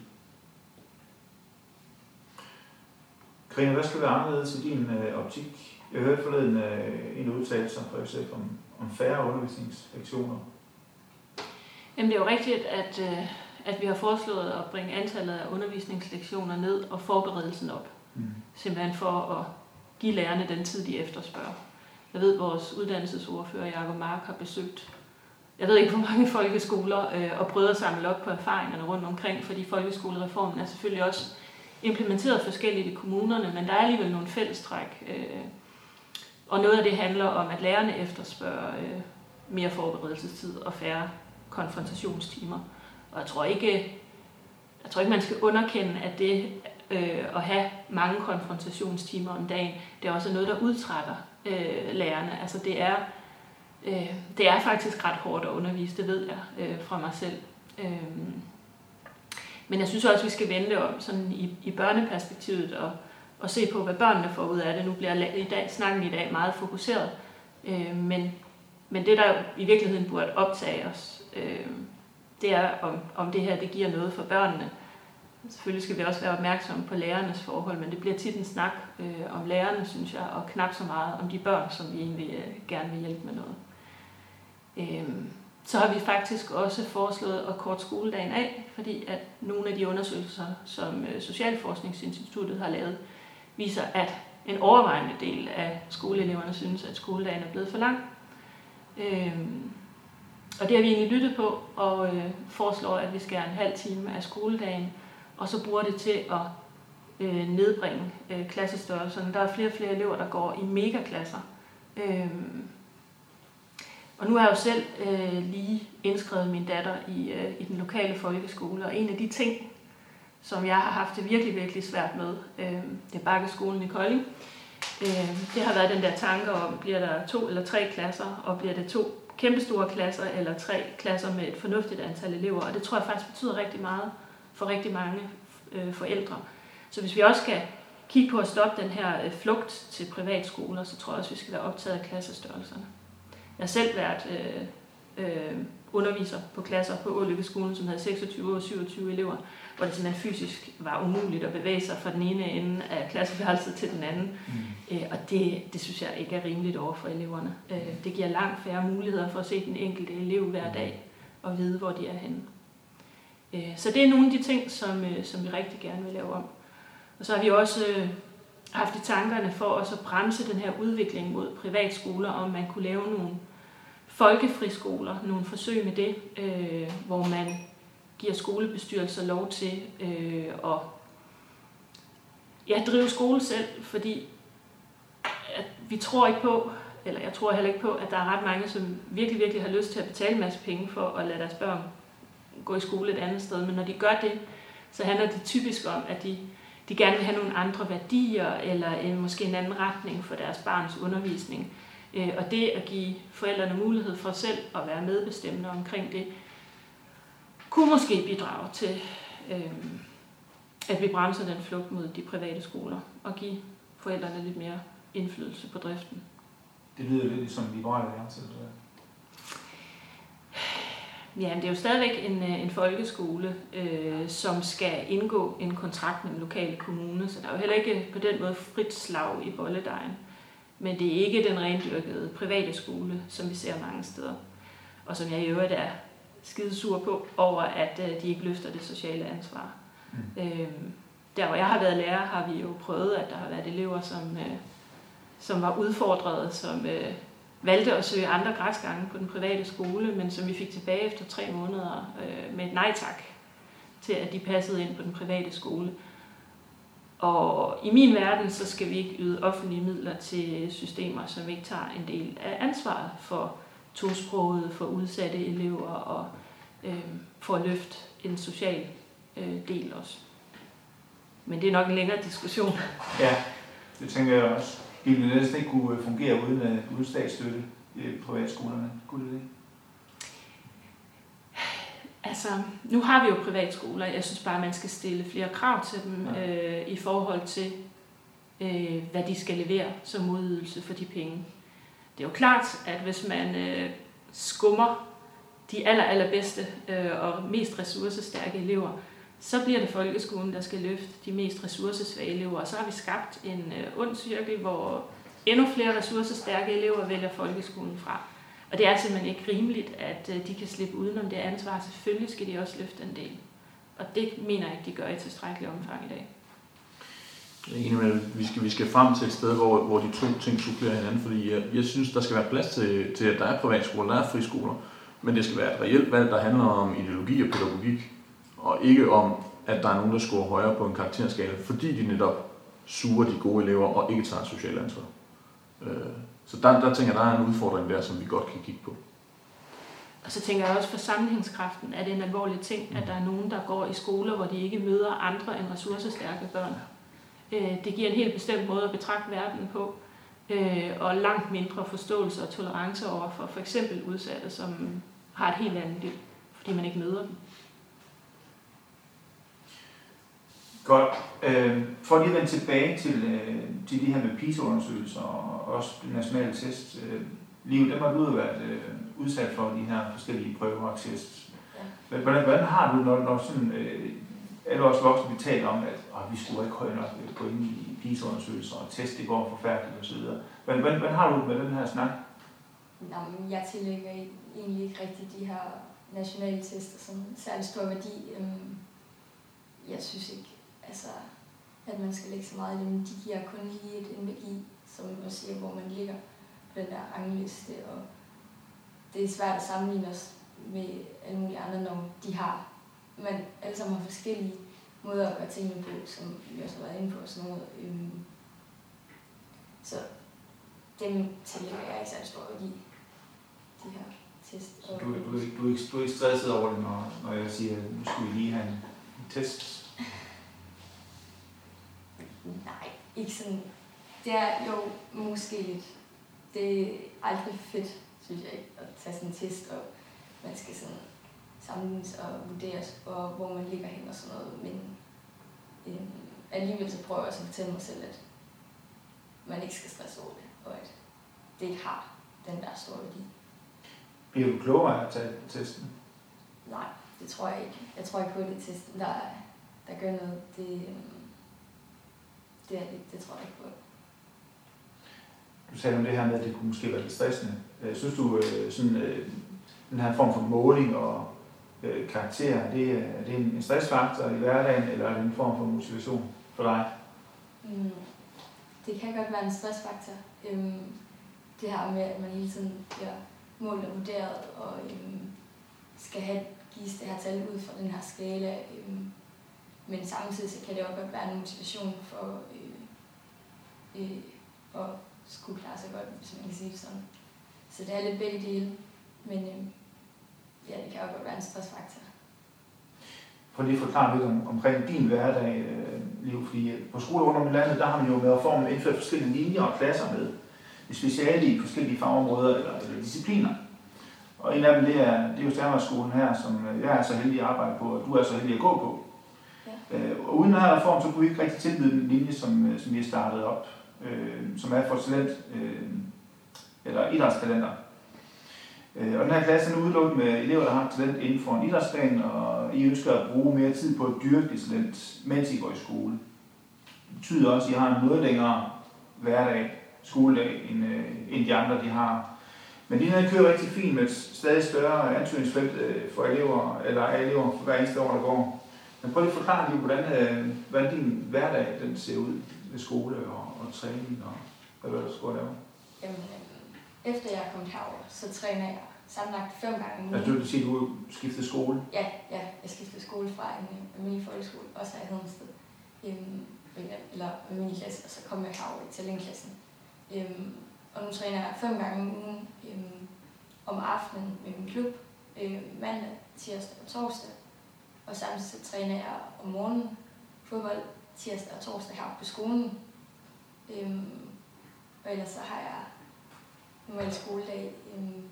Karina, hvad skal være anderledes i din øh, optik? Jeg hørte forleden øh, en udtalelse fra eksempel, om, om færre undervisningslektioner Jamen det er jo rigtigt, at, øh, at vi har foreslået at bringe antallet af undervisningslektioner ned og forberedelsen op. Mm. Simpelthen for at give lærerne den tid, de efterspørger. Jeg ved, at vores uddannelsesordfører Jacob Mark har besøgt, jeg ved ikke hvor mange folkeskoler, øh, og prøvet at samle op på erfaringerne rundt omkring, fordi folkeskolereformen er selvfølgelig også implementeret forskelligt i kommunerne, men der er alligevel nogle fællestræk. Øh, og noget af det handler om, at lærerne efterspørger øh, mere forberedelsestid og færre konfrontationstimer. Og jeg tror ikke, jeg tror ikke man skal underkende, at det øh, at have mange konfrontationstimer om dagen, det er også noget, der udtrætter øh, lærerne. Altså det er, øh, det er faktisk ret hårdt at undervise, det ved jeg øh, fra mig selv. Øh, men jeg synes også, at vi skal vende om sådan i, i børneperspektivet og, og se på, hvad børnene får ud af det. Nu bliver i dag, snakken i dag meget fokuseret, øh, men, men det, der i virkeligheden burde optage os, øh, det er, om, om det her det giver noget for børnene. Selvfølgelig skal vi også være opmærksomme på lærernes forhold, men det bliver tit en snak øh, om lærerne, synes jeg, og knap så meget om de børn, som vi egentlig øh, gerne vil hjælpe med noget. Øh, så har vi faktisk også foreslået at kort skoledagen af, fordi at nogle af de undersøgelser, som øh, Socialforskningsinstituttet har lavet, viser, at en overvejende del af skoleeleverne synes, at skoledagen er blevet for lang. Øh, og det har vi egentlig lyttet på og øh, foreslår, at vi skal en halv time af skoledagen, og så bruger det til at øh, nedbringe øh, klassestørrelserne. Der er flere og flere elever, der går i megaklasser. Øh, og nu har jeg jo selv øh, lige indskrevet min datter i, øh, i den lokale folkeskole, og en af de ting, som jeg har haft det virkelig, virkelig svært med, øh, det er Bakkeskolen i Kolding. Øh, Øh, det har været den der tanke om, bliver der to eller tre klasser, og bliver det to kæmpestore klasser eller tre klasser med et fornuftigt antal elever, og det tror jeg faktisk betyder rigtig meget for rigtig mange øh, forældre. Så hvis vi også skal kigge på at stoppe den her øh, flugt til privatskoler, så tror jeg også, vi skal være optaget af klassestørrelserne. Jeg har selv været øh, øh, underviser på klasser på Ålykkeskolen, som havde 26 og 27 elever, hvor det simpelthen fysisk var umuligt at bevæge sig fra den ene ende af klasseværelset til den anden. Mm. Øh, og det, det synes jeg ikke er rimeligt over for eleverne. Øh, det giver langt færre muligheder for at se den enkelte elev hver dag og vide, hvor de er henne. Øh, så det er nogle af de ting, som, øh, som vi rigtig gerne vil lave om. Og så har vi også øh, haft i tankerne for os at bremse den her udvikling mod privatskoler, om man kunne lave nogle folkefriskoler, nogle forsøg med det, øh, hvor man giver skolebestyrelser lov til øh, at ja, drive skole selv, fordi at vi tror ikke på, eller jeg tror heller ikke på, at der er ret mange, som virkelig, virkelig har lyst til at betale en masse penge for at lade deres børn gå i skole et andet sted. Men når de gør det, så handler det typisk om, at de, de gerne vil have nogle andre værdier, eller en, måske en anden retning for deres barns undervisning. Øh, og det at give forældrene mulighed for selv at være medbestemmende omkring det, kunne måske bidrage til, øh, at vi bremser den flugt mod de private skoler og give forældrene lidt mere indflydelse på driften. Det lyder lidt som liberale alliance. Ja, det er jo stadigvæk en, øh, en folkeskole, øh, som skal indgå en kontrakt med den lokale kommune, så der er jo heller ikke på den måde frit slag i bolledejen. Men det er ikke den rendyrkede private skole, som vi ser mange steder, og som jeg i øvrigt er skidesur på over, at øh, de ikke løfter det sociale ansvar. Mm. Øh, der hvor jeg har været lærer, har vi jo prøvet, at der har været elever, som, øh, som var udfordrede, som øh, valgte at søge andre græsgange på den private skole, men som vi fik tilbage efter tre måneder øh, med et nej tak til, at de passede ind på den private skole. Og i min verden, så skal vi ikke yde offentlige midler til systemer, som ikke tager en del af ansvaret for tosproget, for udsatte elever og øh, for at løfte en social øh, del også. Men det er nok en længere diskussion. Ja, det tænker jeg også. Det ville næsten ikke kunne fungere uden, uh, uden statsstøtte i privatskolerne. Kunne det det? Altså, nu har vi jo privatskoler. Jeg synes bare, at man skal stille flere krav til dem ja. øh, i forhold til, øh, hvad de skal levere som modydelse for de penge. Det er jo klart, at hvis man øh, skummer de aller, allerbedste øh, og mest ressourcestærke elever, så bliver det folkeskolen, der skal løfte de mest ressourcesvage elever. Og så har vi skabt en øh, ond cirkel, hvor endnu flere ressourcestærke elever vælger folkeskolen fra. Og det er simpelthen ikke rimeligt, at øh, de kan slippe udenom det ansvar. Selvfølgelig skal de også løfte en del. Og det mener jeg ikke, de gør i tilstrækkelig omfang i dag. Jeg med, at vi skal, vi skal frem til et sted, hvor, hvor de to ting supplerer hinanden, fordi jeg, jeg synes, der skal være plads til, til, at der er privatskoler, der er friskoler, men det skal være et reelt valg, der handler om ideologi og pædagogik, og ikke om, at der er nogen, der scorer højere på en karakterskala, fordi de netop suger de gode elever og ikke tager socialt ansvar. Øh, så der, der tænker jeg, der er en udfordring der, som vi godt kan kigge på. Og så tænker jeg også for sammenhængskraften, er det en alvorlig ting, at der er nogen, der går i skoler, hvor de ikke møder andre end ressourcestærke børn. Øh, det giver en helt bestemt måde at betragte verden på, øh, og langt mindre forståelse og tolerance over for for eksempel udsatte, som har et helt andet liv, fordi man ikke møder dem. Godt. Øh, for lige at vende tilbage til, øh, til de her med PISA-undersøgelser og også de nationale test. Øh, Liv, dem har du været øh, udsat for de her forskellige prøver og test. Ja. Hvordan, hvordan har du, når, når sådan, øh, alle os voksne, vi taler om, at og vi skulle ikke højt nok gå ind i PISA-undersøgelser og test, det går forfærdeligt osv. Hvordan, hvordan, hvordan har du med den her snak? Nå, jeg tillægger egentlig ikke rigtig de her nationale tester som særlig stor værdi. Øhm, jeg synes ikke, altså, at man skal lægge så meget i dem. De giver kun lige et indblik i, som man siger, hvor man ligger på den der rangliste, og det er svært at sammenligne os med alle mulige andre, når de har, man alle sammen har forskellige måder at gøre tingene på, som vi også har været inde på og sådan noget. Øhm, så dem tillægger jeg ikke særlig stor værdi, de her test. Så du, du, du, du, er ikke, du er ikke stresset over det, når, når jeg siger, at nu skal vi lige have en, en test? Nej, ikke sådan. Det er jo måske lidt. Det er aldrig fedt, synes jeg ikke, at tage sådan en test, og man skal sådan sammenlignes og vurderes, og hvor man ligger hen og sådan noget. Men øhm, alligevel så prøver jeg også at fortælle mig selv, at man ikke skal stresse over det, og at det ikke har den der store værdi. Bliver du klogere af at tage testen? Nej, det tror jeg ikke. Jeg tror ikke på, at det er testen, der, der gør noget. Det, øhm, det, er, det, det tror jeg ikke på. Du sagde om det her med, at det kunne måske være lidt stressende. Øh, Synes du, øh, sådan, øh, den her form for måling og øh, karakter, er det, er det en stressfaktor i hverdagen, eller er det en form for motivation for dig? Mm. Det kan godt være en stressfaktor. Øhm, det her med, at man hele tiden bliver målt og vurderet, og øhm, skal have gives det her tal ud fra den her skala. Øhm, men samtidig så kan det også godt være en motivation for øh, øh, at skulle klare sig godt, hvis man kan sige det sådan. Så det er lidt begge dele, men øh, ja, det kan også godt være en stressfaktor. Prøv lige at forklare lidt om, omkring din hverdag, øh, Liv, fordi øh, på skoler rundt om i landet, der har man jo med reformen indført forskellige linjer og klasser med i speciale i forskellige fagområder eller, eller discipliner. Og en af dem, det er, det er jo Stjernerskolen her, som øh, jeg er så heldig at arbejde på, og du er så heldig at gå på. Ja. Øh, og uden den her reform, så kunne vi ikke rigtig tilbyde den linje, som, som vi har startet op, øh, som er for talent, øh, eller idrætstalenter. Øh, og den her klasse er udelukket med elever, der har talent inden for en idrætsplan, og I ønsker at bruge mere tid på at dyrke det talent, mens I går i skole. Det betyder også, at I har en noget længere hverdag, skoledag, end, øh, end de andre de har. Men det her kører rigtig fint med et stadig større ansøgningsfelt øh, for elever, eller elever for hver eneste år, der går. Men prøv lige at forklare lige, hvordan, øh, hvordan din hverdag den ser ud med skole og, og træning og hvad du ellers går lave. Jamen, øh, efter jeg er kommet herover, så træner jeg sammenlagt fem gange om ugen. Altså, du vil sige, at du har skiftet skole? Ja, ja, jeg skiftede skole fra en øh, almindelig folkeskole, også her i Hedensted, øhm, eller almindelig klasse, og så kom jeg herover i talentklassen. Øhm, og nu træner jeg fem gange om ugen øhm, om aftenen med min klub, øhm, mandag, tirsdag og torsdag. Og samtidig så træner jeg om morgenen fodbold tirsdag og torsdag her på skolen. Øhm, og ellers så har jeg normal skoledag øhm,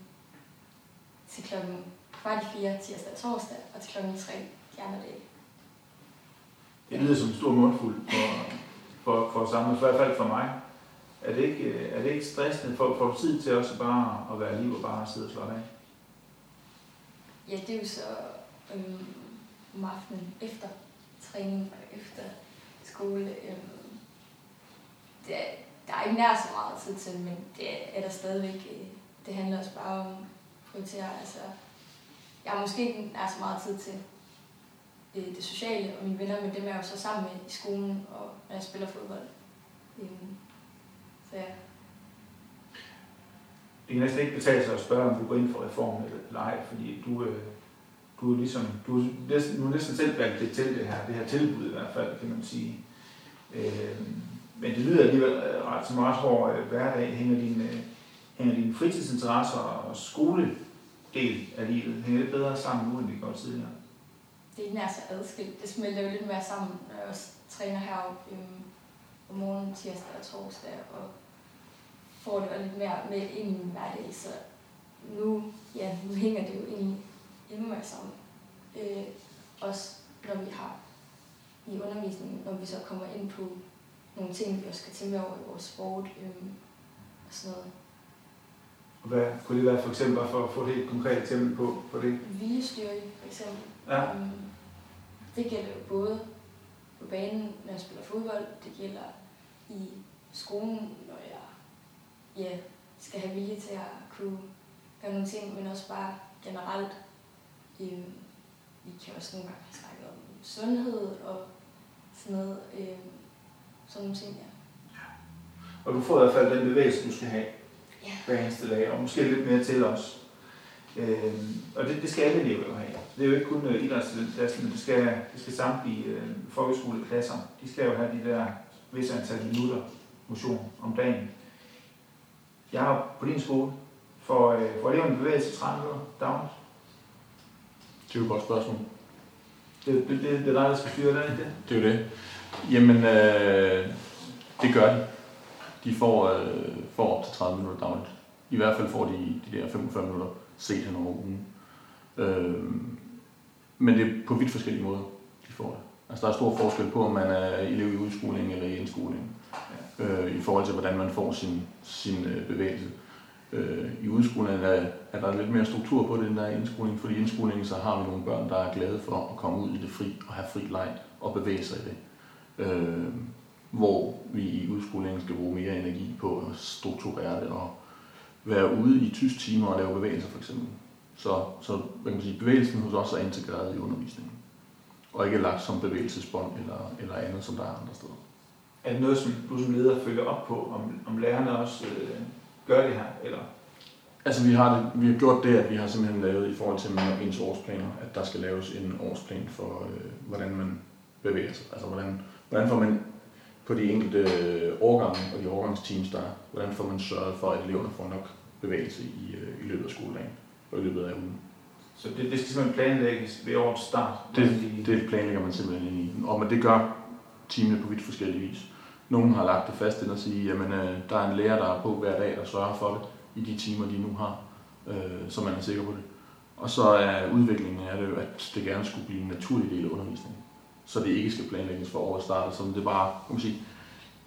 til klokken kvart i fire tirsdag og torsdag, og til klokken tre de andre dage. Det lyder som en stor mundfuld for, for, for samme, i hvert fald for mig. Er det ikke, er det ikke stressende? for får du tid til også bare at være liv og bare sidde og slappe af? Ja, det er jo så øhm, om aftenen efter træning og efter skole. Øhm, det er, der er ikke nær så meget tid til, men det er der stadigvæk. Øh, det handler også bare om at prioritere. Altså, jeg har måske ikke nær så meget tid til øh, det sociale og mine venner, men dem er jeg jo så sammen med i skolen og når jeg spiller fodbold. Øhm, så ja. Det kan næsten ikke betale sig at spørge, om du går ind for reform eller ej, fordi du, øh, du er ligesom, du er næsten, du er næsten selv valgt det til det her, det her tilbud i hvert fald, kan man sige. Øh, men det lyder alligevel øh, som også, hvor øh, hverdag hænger din, øh, hænger dine fritidsinteresser og skoledel af livet hænger lidt bedre sammen nu, end det gjorde tidligere. det er ikke nær så adskilt. Det smelter jo lidt mere sammen, når jeg også træner heroppe øhm, om morgenen, tirsdag og torsdag, og får det lidt mere med ind i min hverdag. Så nu, ja, nu hænger det jo egentlig endnu mere sammen. Øh, også når vi har i undervisningen, når vi så kommer ind på nogle ting, vi også skal tænke over i vores sport øhm, og sådan noget. Og hvad kunne det være for eksempel, bare for at få et helt konkret eksempel på, på det? Viljestyrke for eksempel. Ja. Øhm, det gælder jo både på banen, når jeg spiller fodbold, det gælder i skolen, når jeg ja, skal have vilje til at kunne gøre nogle ting, men også bare generelt. Øhm, vi kan også nogle gange snakke om sundhed og sådan noget. Øhm, sådan nogle ting, ja. Og du får i hvert fald den bevægelse, du skal have Ja. hver eneste dag, og måske lidt mere til os. Øh, og det, det skal alle elever jo have. Det er jo ikke kun øh, idrætsklassen, det skal, det skal samtlige øh, folkeskoleklasser. De skal jo have de der vis antal minutter motion om dagen. Jeg har på din skole for, øh, for eleverne bevægelse 30 minutter dagligt. Det er jo et godt spørgsmål. Det, det, det, det er dig, der skal styre det, ikke det? Det er jo det. Jamen, øh, det gør de. De får, øh, får op til 30 minutter dagligt. I hvert fald får de de der 45 minutter set hen over ugen. Øh, men det er på vidt forskellige måder, de får det. Altså, der er stor forskel på, om man er elev i udskoling eller i indskoling. Øh, I forhold til, hvordan man får sin, sin øh, bevægelse. Øh, I udskolingen er, er der lidt mere struktur på det, end der er i indskoling. Fordi i indskolingen, så har vi nogle børn, der er glade for at komme ud i det fri og have fri leg og bevæge sig i det. Øh, hvor vi i udskolingen skal bruge mere energi på at strukturere det og være ude i tysk timer og lave bevægelser for eksempel. Så, så hvad kan man sige, bevægelsen hos os er integreret i undervisningen. Og ikke lagt som bevægelsesbånd eller, eller andet, som der er andre steder. Er det noget, som du som leder følger op på, om, om lærerne også øh, gør det her? Eller? Altså vi har, det, vi har gjort det, at vi har simpelthen lavet i forhold til ens årsplaner, at der skal laves en årsplan for, øh, hvordan man bevæger sig. Altså hvordan, hvordan får man på de enkelte øh, årgange og de årgangsteams, der er, hvordan får man sørget for, at eleverne får nok bevægelse i, øh, i løbet af skoledagen og i løbet af ugen. Så det, det skal simpelthen planlægges ved årets start? Det, det planlægger man simpelthen ind i. Og men det gør teamene på vidt forskellige vis. Nogle har lagt det fast ind og sige, at der er en lærer, der er på hver dag, der sørger for det i de timer, de nu har, øh, så man er sikker på det. Og så er udviklingen af det, at det gerne skulle blive en naturlig del af undervisningen. Så det ikke skal planlægges for årets start, så det bare, kan man sige,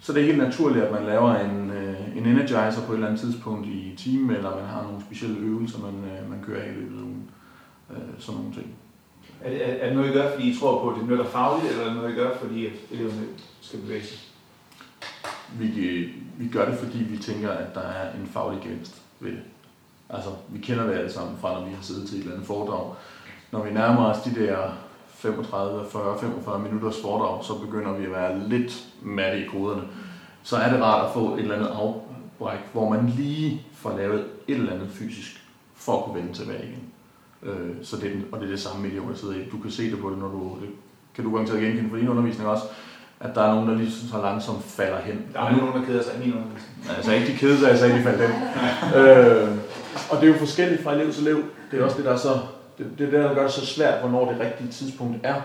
så det er helt naturligt, at man laver en, øh, en energizer på et eller andet tidspunkt i timen, eller man har nogle specielle øvelser, man, øh, man kører af i løbet af ugen. Øh, sådan nogle ting. Er det, er, er det noget, I gør, fordi I tror på, at det nytter fagligt, eller er det noget, I gør, fordi at eleverne skal bevæge sig? Vi, vi gør det, fordi vi tænker, at der er en faglig gevinst ved det. Altså, vi kender det alle sammen fra, når vi har siddet til et eller andet foredrag. Når vi nærmer os de der 35, 40, 45 minutters foredrag, så begynder vi at være lidt matte i koderne. Så er det rart at få et eller andet afbræk, hvor man lige får lavet et eller andet fysisk, for at kunne vende tilbage igen. Øh, så det er, den, og det er det samme million, der sidder i. Du kan se det på det, når du... Det kan du garanteret genkende fra din undervisning også, at der er nogen, der lige så langsomt falder hen. Der er nogen, der keder sig i min undervisning. Altså ikke de kede sig, jeg sagde, de faldt hen. øh, og det er jo forskelligt fra elev til elev. Det er også det, der er så, det, det er der gør det så svært, hvornår det rigtige tidspunkt er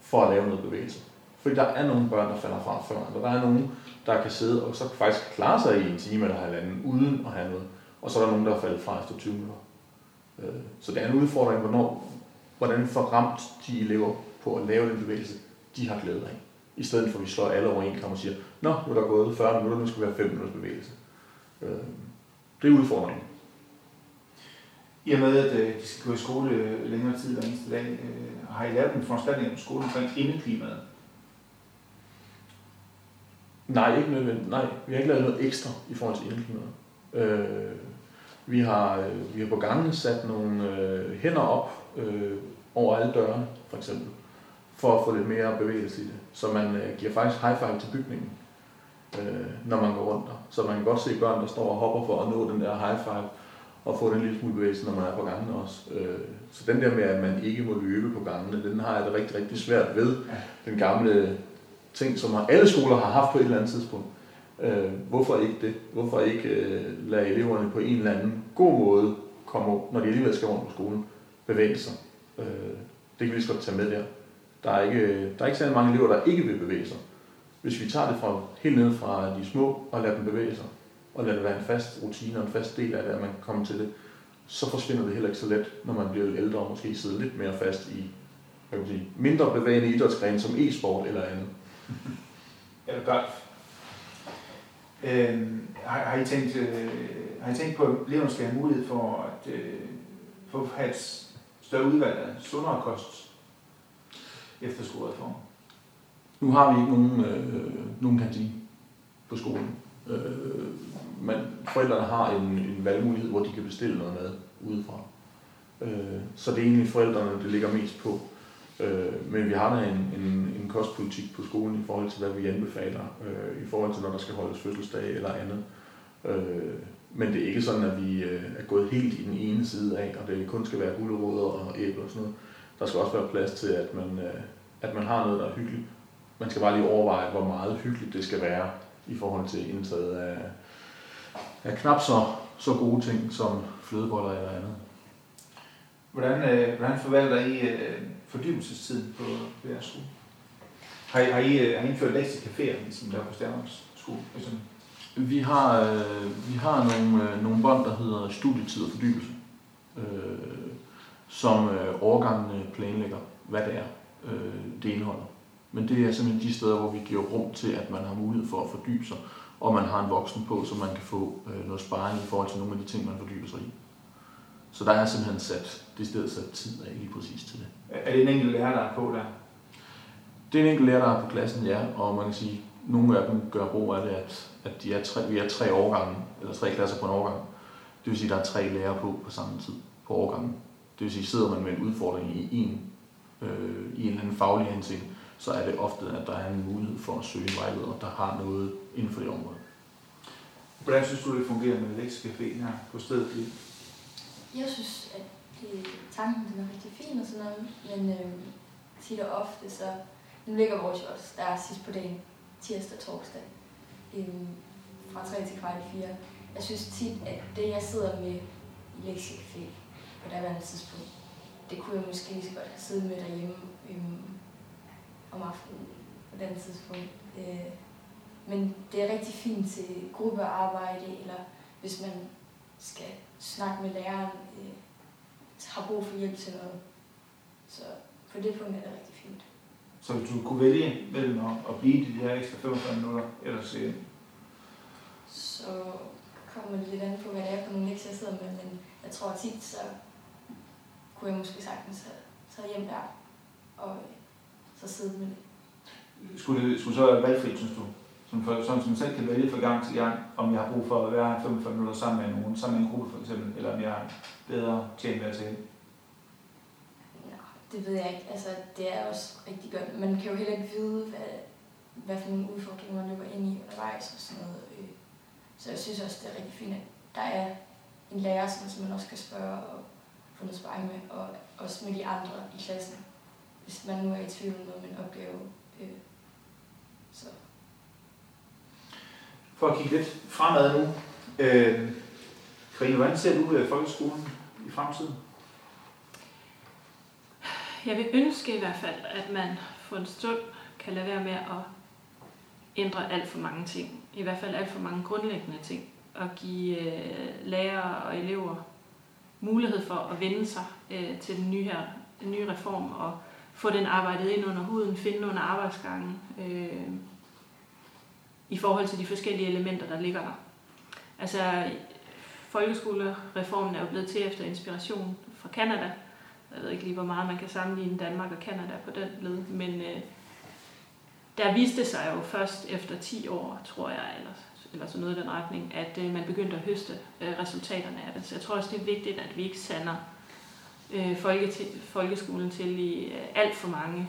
for at lave noget bevægelse. Fordi der er nogle børn, der falder fra før, og der er nogen, der kan sidde og så faktisk klare sig i en time eller halvanden, uden at have noget. Og så er der nogen, der er faldet fra efter 20 minutter. Øh, så det er en udfordring, hvornår, hvordan får ramt de elever på at lave den bevægelse, de har glæde af. I stedet for at vi slår alle over en kamp og siger, Nå, nu er der gået 40 minutter, nu skal vi have 5 minutters bevægelse. Øh, det er udfordringen. I og med, at øh, de skal gå i skole øh, længere tid hver eneste dag, øh, har I lavet en foranstaltning på skolen omkring indeklimaet? Nej, ikke nødvendigt. Nej, vi har ikke lavet noget ekstra i forhold til indeklimaet. Øh, vi har, øh, vi har på gangen sat nogle øh, hænder op øh, over alle dørene, for eksempel, for at få lidt mere bevægelse i det. Så man øh, giver faktisk high five til bygningen, øh, når man går rundt der. Så man kan godt se børn, der står og hopper for at nå den der high five, og få den lille smule bevægelse, når man er på gangene også. Øh, så den der med, at man ikke må løbe på gangene, den har jeg det rigtig, rigtig svært ved. Den gamle ting, som alle skoler har haft på et eller andet tidspunkt. Øh, hvorfor ikke det? Hvorfor ikke øh, lade eleverne på en eller anden god måde komme, når de alligevel skal rundt på skolen, bevæge sig? Øh, det kan vi lige så godt tage med der. Der er, ikke, der er ikke særlig mange elever, der ikke vil bevæge sig. Hvis vi tager det fra, helt ned fra de små og lader dem bevæge sig, og lader det være en fast rutine og en fast del af det, at man kan komme til det, så forsvinder det heller ikke så let, når man bliver ældre og måske sidder lidt mere fast i hvad kan man sige, mindre bevægende idrætsgrene som e-sport eller andet. Eller golf? Øh, har, har, I tænkt, øh, har I tænkt på, at eleverne skal have mulighed for at øh, for at have et større udvalg af sundere kost efter skolereformen? Nu har vi ikke nogen, øh, nogen kantine på skolen. Øh, men forældrene har en, en valgmulighed, hvor de kan bestille noget mad udefra. Øh, så det er egentlig forældrene, det ligger mest på. Øh, men vi har da en, en, en kostpolitik på skolen i forhold til, hvad vi anbefaler, øh, i forhold til, når der skal holdes fødselsdag eller andet. Øh, men det er ikke sådan, at vi øh, er gået helt i den ene side af, og det kun skal være gulerødder og æbler og sådan noget. Der skal også være plads til, at man, øh, at man har noget, der er hyggeligt. Man skal bare lige overveje, hvor meget hyggeligt det skal være i forhold til indtaget af, af knap så, så gode ting som flødeboller eller andet. Hvordan, øh, hvordan forvalter I øh, fordybelsestiden på, på jeres skole? Har I, har I, øh, har I indført lektiecaféer, ligesom der på Stjernos skole? Ligesom? Vi har, øh, vi har nogle, øh, nogle bånd, der hedder studietid og fordybelse, øh, som øh, overgangene planlægger, hvad det er, øh, det indeholder. Men det er simpelthen de steder, hvor vi giver rum til, at man har mulighed for at fordybe sig, og man har en voksen på, så man kan få øh, noget sparring i forhold til nogle af de ting, man fordyber sig i. Så der er simpelthen sat, det stedet sat tid af lige præcis til det. Er det en enkelt lærer, der er på der? Det er en enkelt lærer, der er på klassen, ja, og man kan sige, at nogle af dem gør brug af det, at, at de er tre, vi er tre årgange, eller tre klasser på en årgang. Det vil sige, at der er tre lærere på på samme tid på årgangen. Det vil sige, sidder man med en udfordring i en, øh, i en eller anden faglig hensigt, så er det ofte, at der er en mulighed for at søge en vejleder, der har noget inden for det område. Hvordan synes du, det fungerer med lektiecaféen her på stedet? Jeg synes, at det, tanken den er rigtig fin og sådan noget, men øh, tit og ofte, så den ligger vores jo også, der er sidst på dagen, tirsdag og torsdag, øh, fra 3 til kvart i 4. Jeg synes tit, at det jeg sidder med i lektiecafé på daværende tidspunkt, det kunne jeg måske lige så godt have siddet med derhjemme øh, om aftenen på den tidspunkt. Øh, men det er rigtig fint til gruppearbejde, eller hvis man skal snakke med læreren, øh, har brug for hjælp til noget. Så på det punkt er det rigtig fint. Så hvis du kunne vælge mellem at, at blive de her ekstra 45 minutter, eller se Så kommer det lidt an på, hvad det er for nogle lektier, jeg sidder med, men jeg tror tit, så kunne jeg måske sagtens have taget hjem der, og øh, så sidde med det. Skulle skulle så være valgfrit, synes du? Som for, sådan som man selv kan vælge fra gang til gang, om jeg har brug for at være 45 minutter sammen med nogen, sammen med en gruppe for eksempel, eller om jeg er bedre tjent ved at tage Ja, det ved jeg ikke. Altså, det er også rigtig godt. Man kan jo heller ikke vide, hvad, hvad for nogle udfordringer man løber ind i undervejs og sådan noget. øh. Så jeg synes også, det er rigtig fint, at der er en lærer, som som man også kan spørge og få noget sparring med, og også med de andre i klassen, hvis man nu er i tvivl om noget med en opgave. øh. Så For at kigge lidt fremad nu, øh, Karine, hvordan ser du øh, folkeskolen i fremtiden? Jeg vil ønske i hvert fald, at man for en stund kan lade være med at ændre alt for mange ting. I hvert fald alt for mange grundlæggende ting. Og give øh, lærere og elever mulighed for at vende sig øh, til den nye, her, den nye reform og få den arbejdet ind under huden, finde nogle arbejdsgange øh, i forhold til de forskellige elementer, der ligger der. Altså, folkeskolereformen er jo blevet til efter inspiration fra Kanada, jeg ved ikke lige, hvor meget man kan sammenligne Danmark og Kanada på den led, men øh, der viste sig jo først efter 10 år, tror jeg, eller, eller sådan noget i den retning, at øh, man begyndte at høste øh, resultaterne af det. Så jeg tror også, det er vigtigt, at vi ikke sander øh, folke folkeskolen til i øh, alt for mange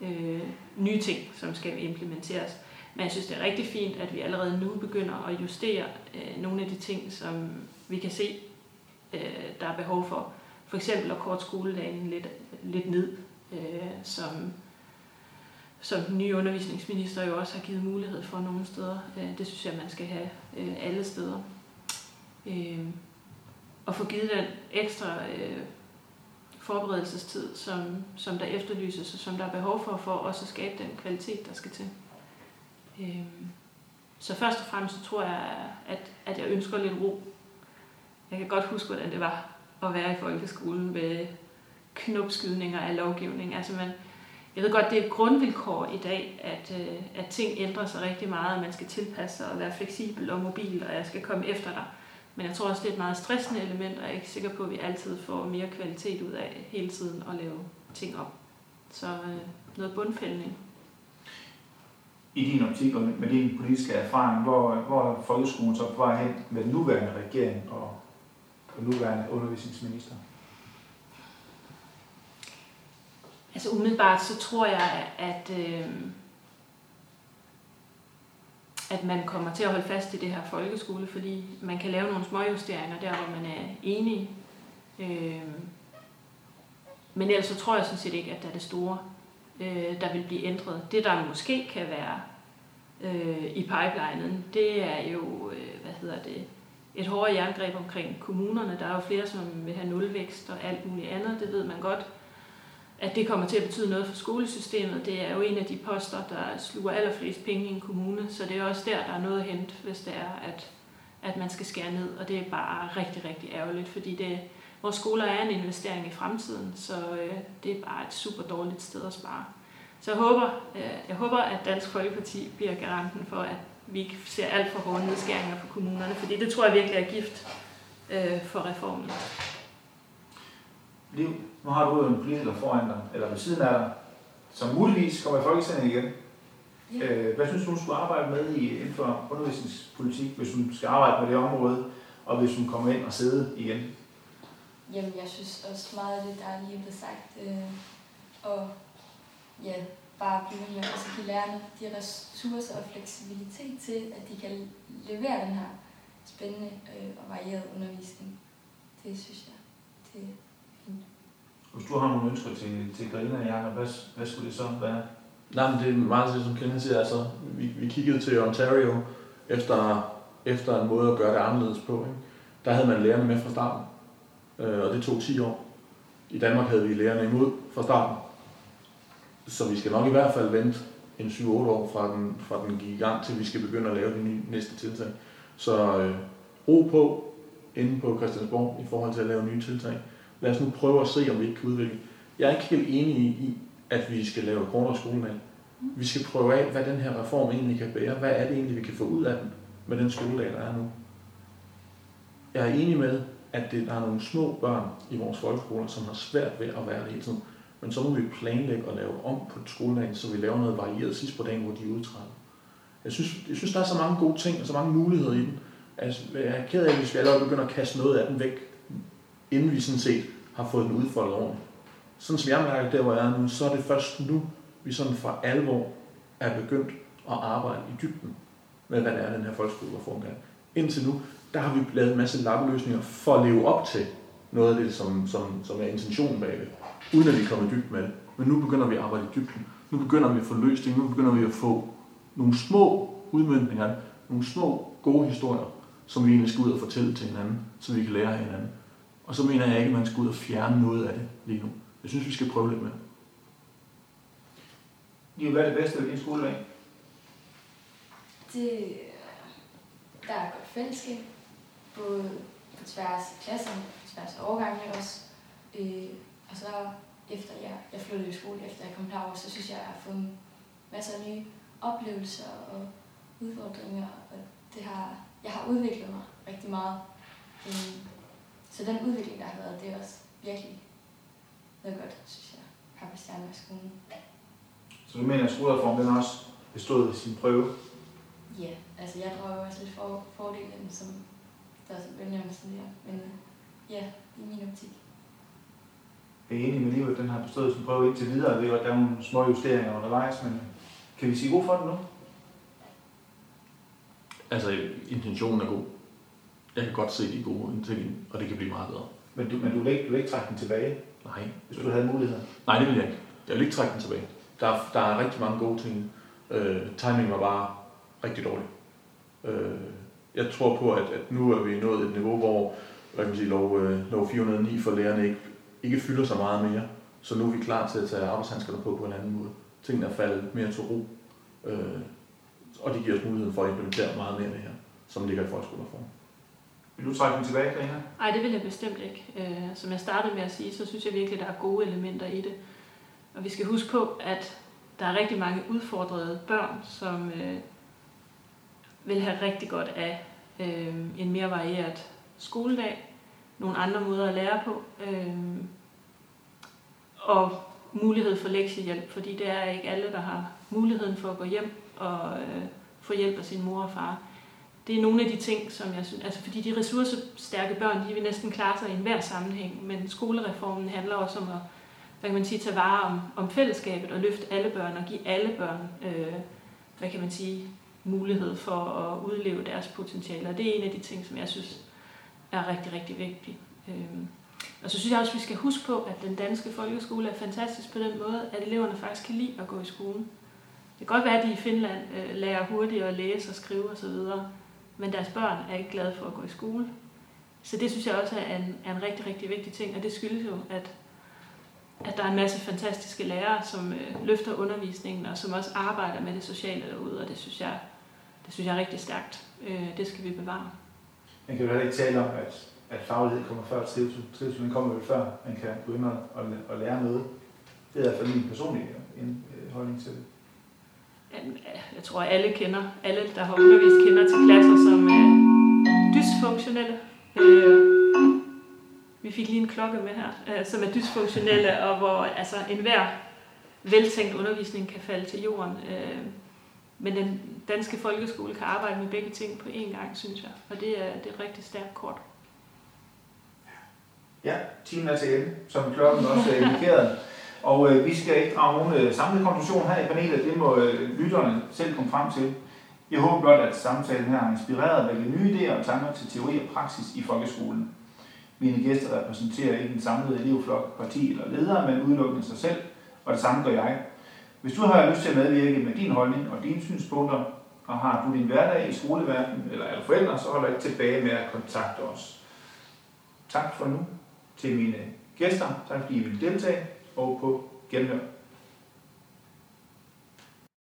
øh, nye ting, som skal implementeres. Men jeg synes, det er rigtig fint, at vi allerede nu begynder at justere øh, nogle af de ting, som vi kan se, øh, der er behov for for eksempel at kort skoledagen lidt, lidt ned, øh, som, som den nye undervisningsminister jo også har givet mulighed for nogle steder. Øh, det synes jeg, man skal have øh, alle steder. Øh, og få givet den ekstra øh, forberedelsestid, som, som der efterlyses, og som der er behov for, for også at skabe den kvalitet, der skal til. Øhm, så først og fremmest så tror jeg, at, at jeg ønsker lidt ro. Jeg kan godt huske, hvordan det var at være i folkeskolen med knopskydninger af lovgivning. Altså man, jeg ved godt, det er et grundvilkår i dag, at, øh, at ting ændrer sig rigtig meget, og man skal tilpasse sig og være fleksibel og mobil, og jeg skal komme efter dig. Men jeg tror også, det er et meget stressende element, og jeg er ikke sikker på, at vi altid får mere kvalitet ud af hele tiden at lave ting op. Så øh, noget bundfældning. I din optik og med din politiske erfaring, hvor, hvor er folkeskolen så på vej hen med den nuværende regering og og nuværende undervisningsminister? Altså umiddelbart så tror jeg, at, øh, at man kommer til at holde fast i det her folkeskole, fordi man kan lave nogle småjusteringer der, hvor man er enige. Øh, men ellers så tror jeg sådan set ikke, at der er det store, øh, der vil blive ændret. Det, der måske kan være øh, i pipelinen, det er jo, øh, hvad hedder det, et hårdere jerngreb omkring kommunerne. Der er jo flere, som vil have nulvækst og alt muligt andet, det ved man godt. At det kommer til at betyde noget for skolesystemet, det er jo en af de poster, der sluger allerflest penge i en kommune, så det er også der, der er noget at hente, hvis det er, at, at man skal skære ned, og det er bare rigtig, rigtig ærgerligt, fordi det, vores skoler er en investering i fremtiden, så øh, det er bare et super dårligt sted at spare. Så jeg håber, øh, jeg håber, at Dansk Folkeparti bliver garanten for, at vi ikke ser alt for hårde nedskæringer på kommunerne, fordi det tror jeg virkelig er gift øh, for reformen. Liv, nu har du jo en politiker foran dig, eller ved siden af dig, som muligvis kommer i Folketinget igen. Ja. Øh, hvad synes du, du skulle arbejde med i, inden for undervisningspolitik, hvis hun skal arbejde på det område, og hvis hun kommer ind og sidde igen? Jamen, jeg synes også meget af det, der er lige blevet sagt. Øh, og ja, bare blive med at give lærerne de ressourcer og fleksibilitet til, at de kan levere den her spændende øh, og varieret undervisning. Det synes jeg, det er. Hvis du har nogle ønsker til, til Grilla, Jacob, hvad, hvad skulle det så være? Nej, men det er meget det, som Kenneth siger. Altså, vi, vi kiggede til Ontario efter, efter en måde at gøre det anderledes på. Ikke? Der havde man lærerne med fra starten, øh, og det tog 10 år. I Danmark havde vi lærerne imod fra starten. Så vi skal nok i hvert fald vente en 7-8 år fra den, fra den gik i gang, til vi skal begynde at lave de nye, næste tiltag. Så øh, ro på inde på Christiansborg i forhold til at lave nye tiltag. Lad os nu prøve at se, om vi ikke kan udvikle. Jeg er ikke helt enig i, at vi skal lave kortere skoledag. Vi skal prøve af, hvad den her reform egentlig kan bære. Hvad er det egentlig, vi kan få ud af den med den skoledag, der er nu? Jeg er enig med, at det, der er nogle små børn i vores folkeskoler, som har svært ved at være det hele tiden. Men så må vi planlægge og lave om på skoledagen, så vi laver noget varieret sidst på dagen, hvor de er udtrædet. Jeg synes, jeg synes, der er så mange gode ting og så mange muligheder i den. Altså, jeg er ked af, hvis vi allerede begynder at kaste noget af den væk, inden vi sådan set har fået den udfoldet ordentligt. Sådan som jeg mærker der, hvor jeg er nu, så er det først nu, vi sådan for alvor er begyndt at arbejde i dybden med, hvad det er, den her folkeskolereform er. Indtil nu, der har vi lavet en masse lappeløsninger for at leve op til noget af det, som, som, som er intentionen bag det, uden at vi kommer dybt med det. Men nu begynder vi at arbejde i dybden. Nu begynder vi at få løsninger, nu begynder vi at få nogle små udmyndninger, nogle små gode historier, som vi egentlig skal ud og fortælle til hinanden, så vi kan lære af hinanden. Og så mener jeg ikke, at man skal ud og fjerne noget af det lige nu. Jeg synes, vi skal prøve lidt mere. Liv, hvad er det bedste ved din skoledag? Det, der er godt fællesskab, både på tværs af klasserne, på tværs af årgangene også. Øh, og så efter jeg, jeg flyttede i skole, efter jeg kom herover, så synes jeg, at jeg har fået masser af nye oplevelser og udfordringer, og det har, jeg har udviklet mig rigtig meget. Øh, så den udvikling, der har været, det er også virkelig noget godt, synes jeg, har på stjerne i skolen. Så du mener, at skolereformen den også bestod sin prøve? Ja, altså jeg drømmer også lidt for, fordelen, som der også benævnes sådan der. Men ja, i min optik. Jeg er enig med Liv, at den har bestået sin prøve indtil videre. Jeg ved godt, der er nogle små justeringer undervejs, men kan vi sige god for den nu? Altså, intentionen er god. Jeg kan godt se de gode ting, og det kan blive meget bedre. Men du, men du, vil ikke, du vil ikke trække den tilbage, Nej, hvis du havde mulighed? Nej, det vil jeg ikke. Jeg vil ikke trække den tilbage. Der er, der er rigtig mange gode ting. Øh, timing var bare rigtig dårlig. Øh, jeg tror på, at, at nu er vi nået et niveau, hvor hvad kan man sige, lov, øh, lov 409 for lærerne ikke, ikke fylder så meget mere. Så nu er vi klar til at tage arbejdshandskerne på på en anden måde. Tingene er faldet mere til ro. Øh, og det giver os muligheden for at implementere meget mere af det her, som ligger i folkeskolereformen. Vil du trække den tilbage, Karina? Nej, det vil jeg bestemt ikke. Øh, som jeg startede med at sige, så synes jeg virkelig, der er gode elementer i det. Og vi skal huske på, at der er rigtig mange udfordrede børn, som øh, vil have rigtig godt af øh, en mere varieret skoledag, nogle andre måder at lære på, øh, og mulighed for lektiehjælp, fordi det er ikke alle, der har muligheden for at gå hjem og øh, få hjælp af sin mor og far. Det er nogle af de ting, som jeg synes, altså fordi de ressourcestærke børn, de vil næsten klare sig i enhver sammenhæng, men skolereformen handler også om at hvad kan man sige, tage vare om, om fællesskabet og løfte alle børn og give alle børn, øh, hvad kan man sige, mulighed for at udleve deres potentiale. Og det er en af de ting, som jeg synes er rigtig, rigtig vigtigt. Øh, og så synes jeg også, at vi skal huske på, at den danske folkeskole er fantastisk på den måde, at eleverne faktisk kan lide at gå i skolen. Det kan godt være, at de i Finland øh, lærer hurtigt at læse og skrive osv., men deres børn er ikke glade for at gå i skole. Så det synes jeg også er en, er en rigtig, rigtig vigtig ting, og det skyldes jo, at, at der er en masse fantastiske lærere, som øh, løfter undervisningen, og som også arbejder med det sociale derude, og det synes jeg, det synes jeg er rigtig stærkt. Øh, det skal vi bevare. Man kan jo heller ikke tale om, at, at faglighed kommer før trivsel. Trivsel kommer jo før, man kan gå ind og, og, lære noget. Det er i hvert fald min personlige øh, holdning til det. Øh, jeg tror, alle kender, alle der har undervist, kender til klasser som er dysfunktionelle. Øh, vi fik lige en klokke med her, øh, som er dysfunktionelle, og hvor altså, enhver veltænkt undervisning kan falde til jorden. Men den danske folkeskole kan arbejde med begge ting på én gang, synes jeg. Og det er, det er et rigtig stærkt kort. Ja, timen er til ende, som klokken også indikerede. Og øh, vi skal ikke drage nogen øh, samlet konklusion her i panelet, det må øh, lytterne selv komme frem til. Jeg håber blot, at samtalen her har inspireret med nye idéer og tanker til teori og praksis i folkeskolen. Mine gæster repræsenterer ikke en samlet elevflok, parti eller leder, men udelukkende sig selv, og det samme gør jeg. Hvis du har lyst til at medvirke med din holdning og dine synspunkter, og har du din hverdag i skoleverdenen eller er forældre, så hold ikke tilbage med at kontakte os. Tak for nu til mine gæster. Tak fordi I vil deltage og på genhør.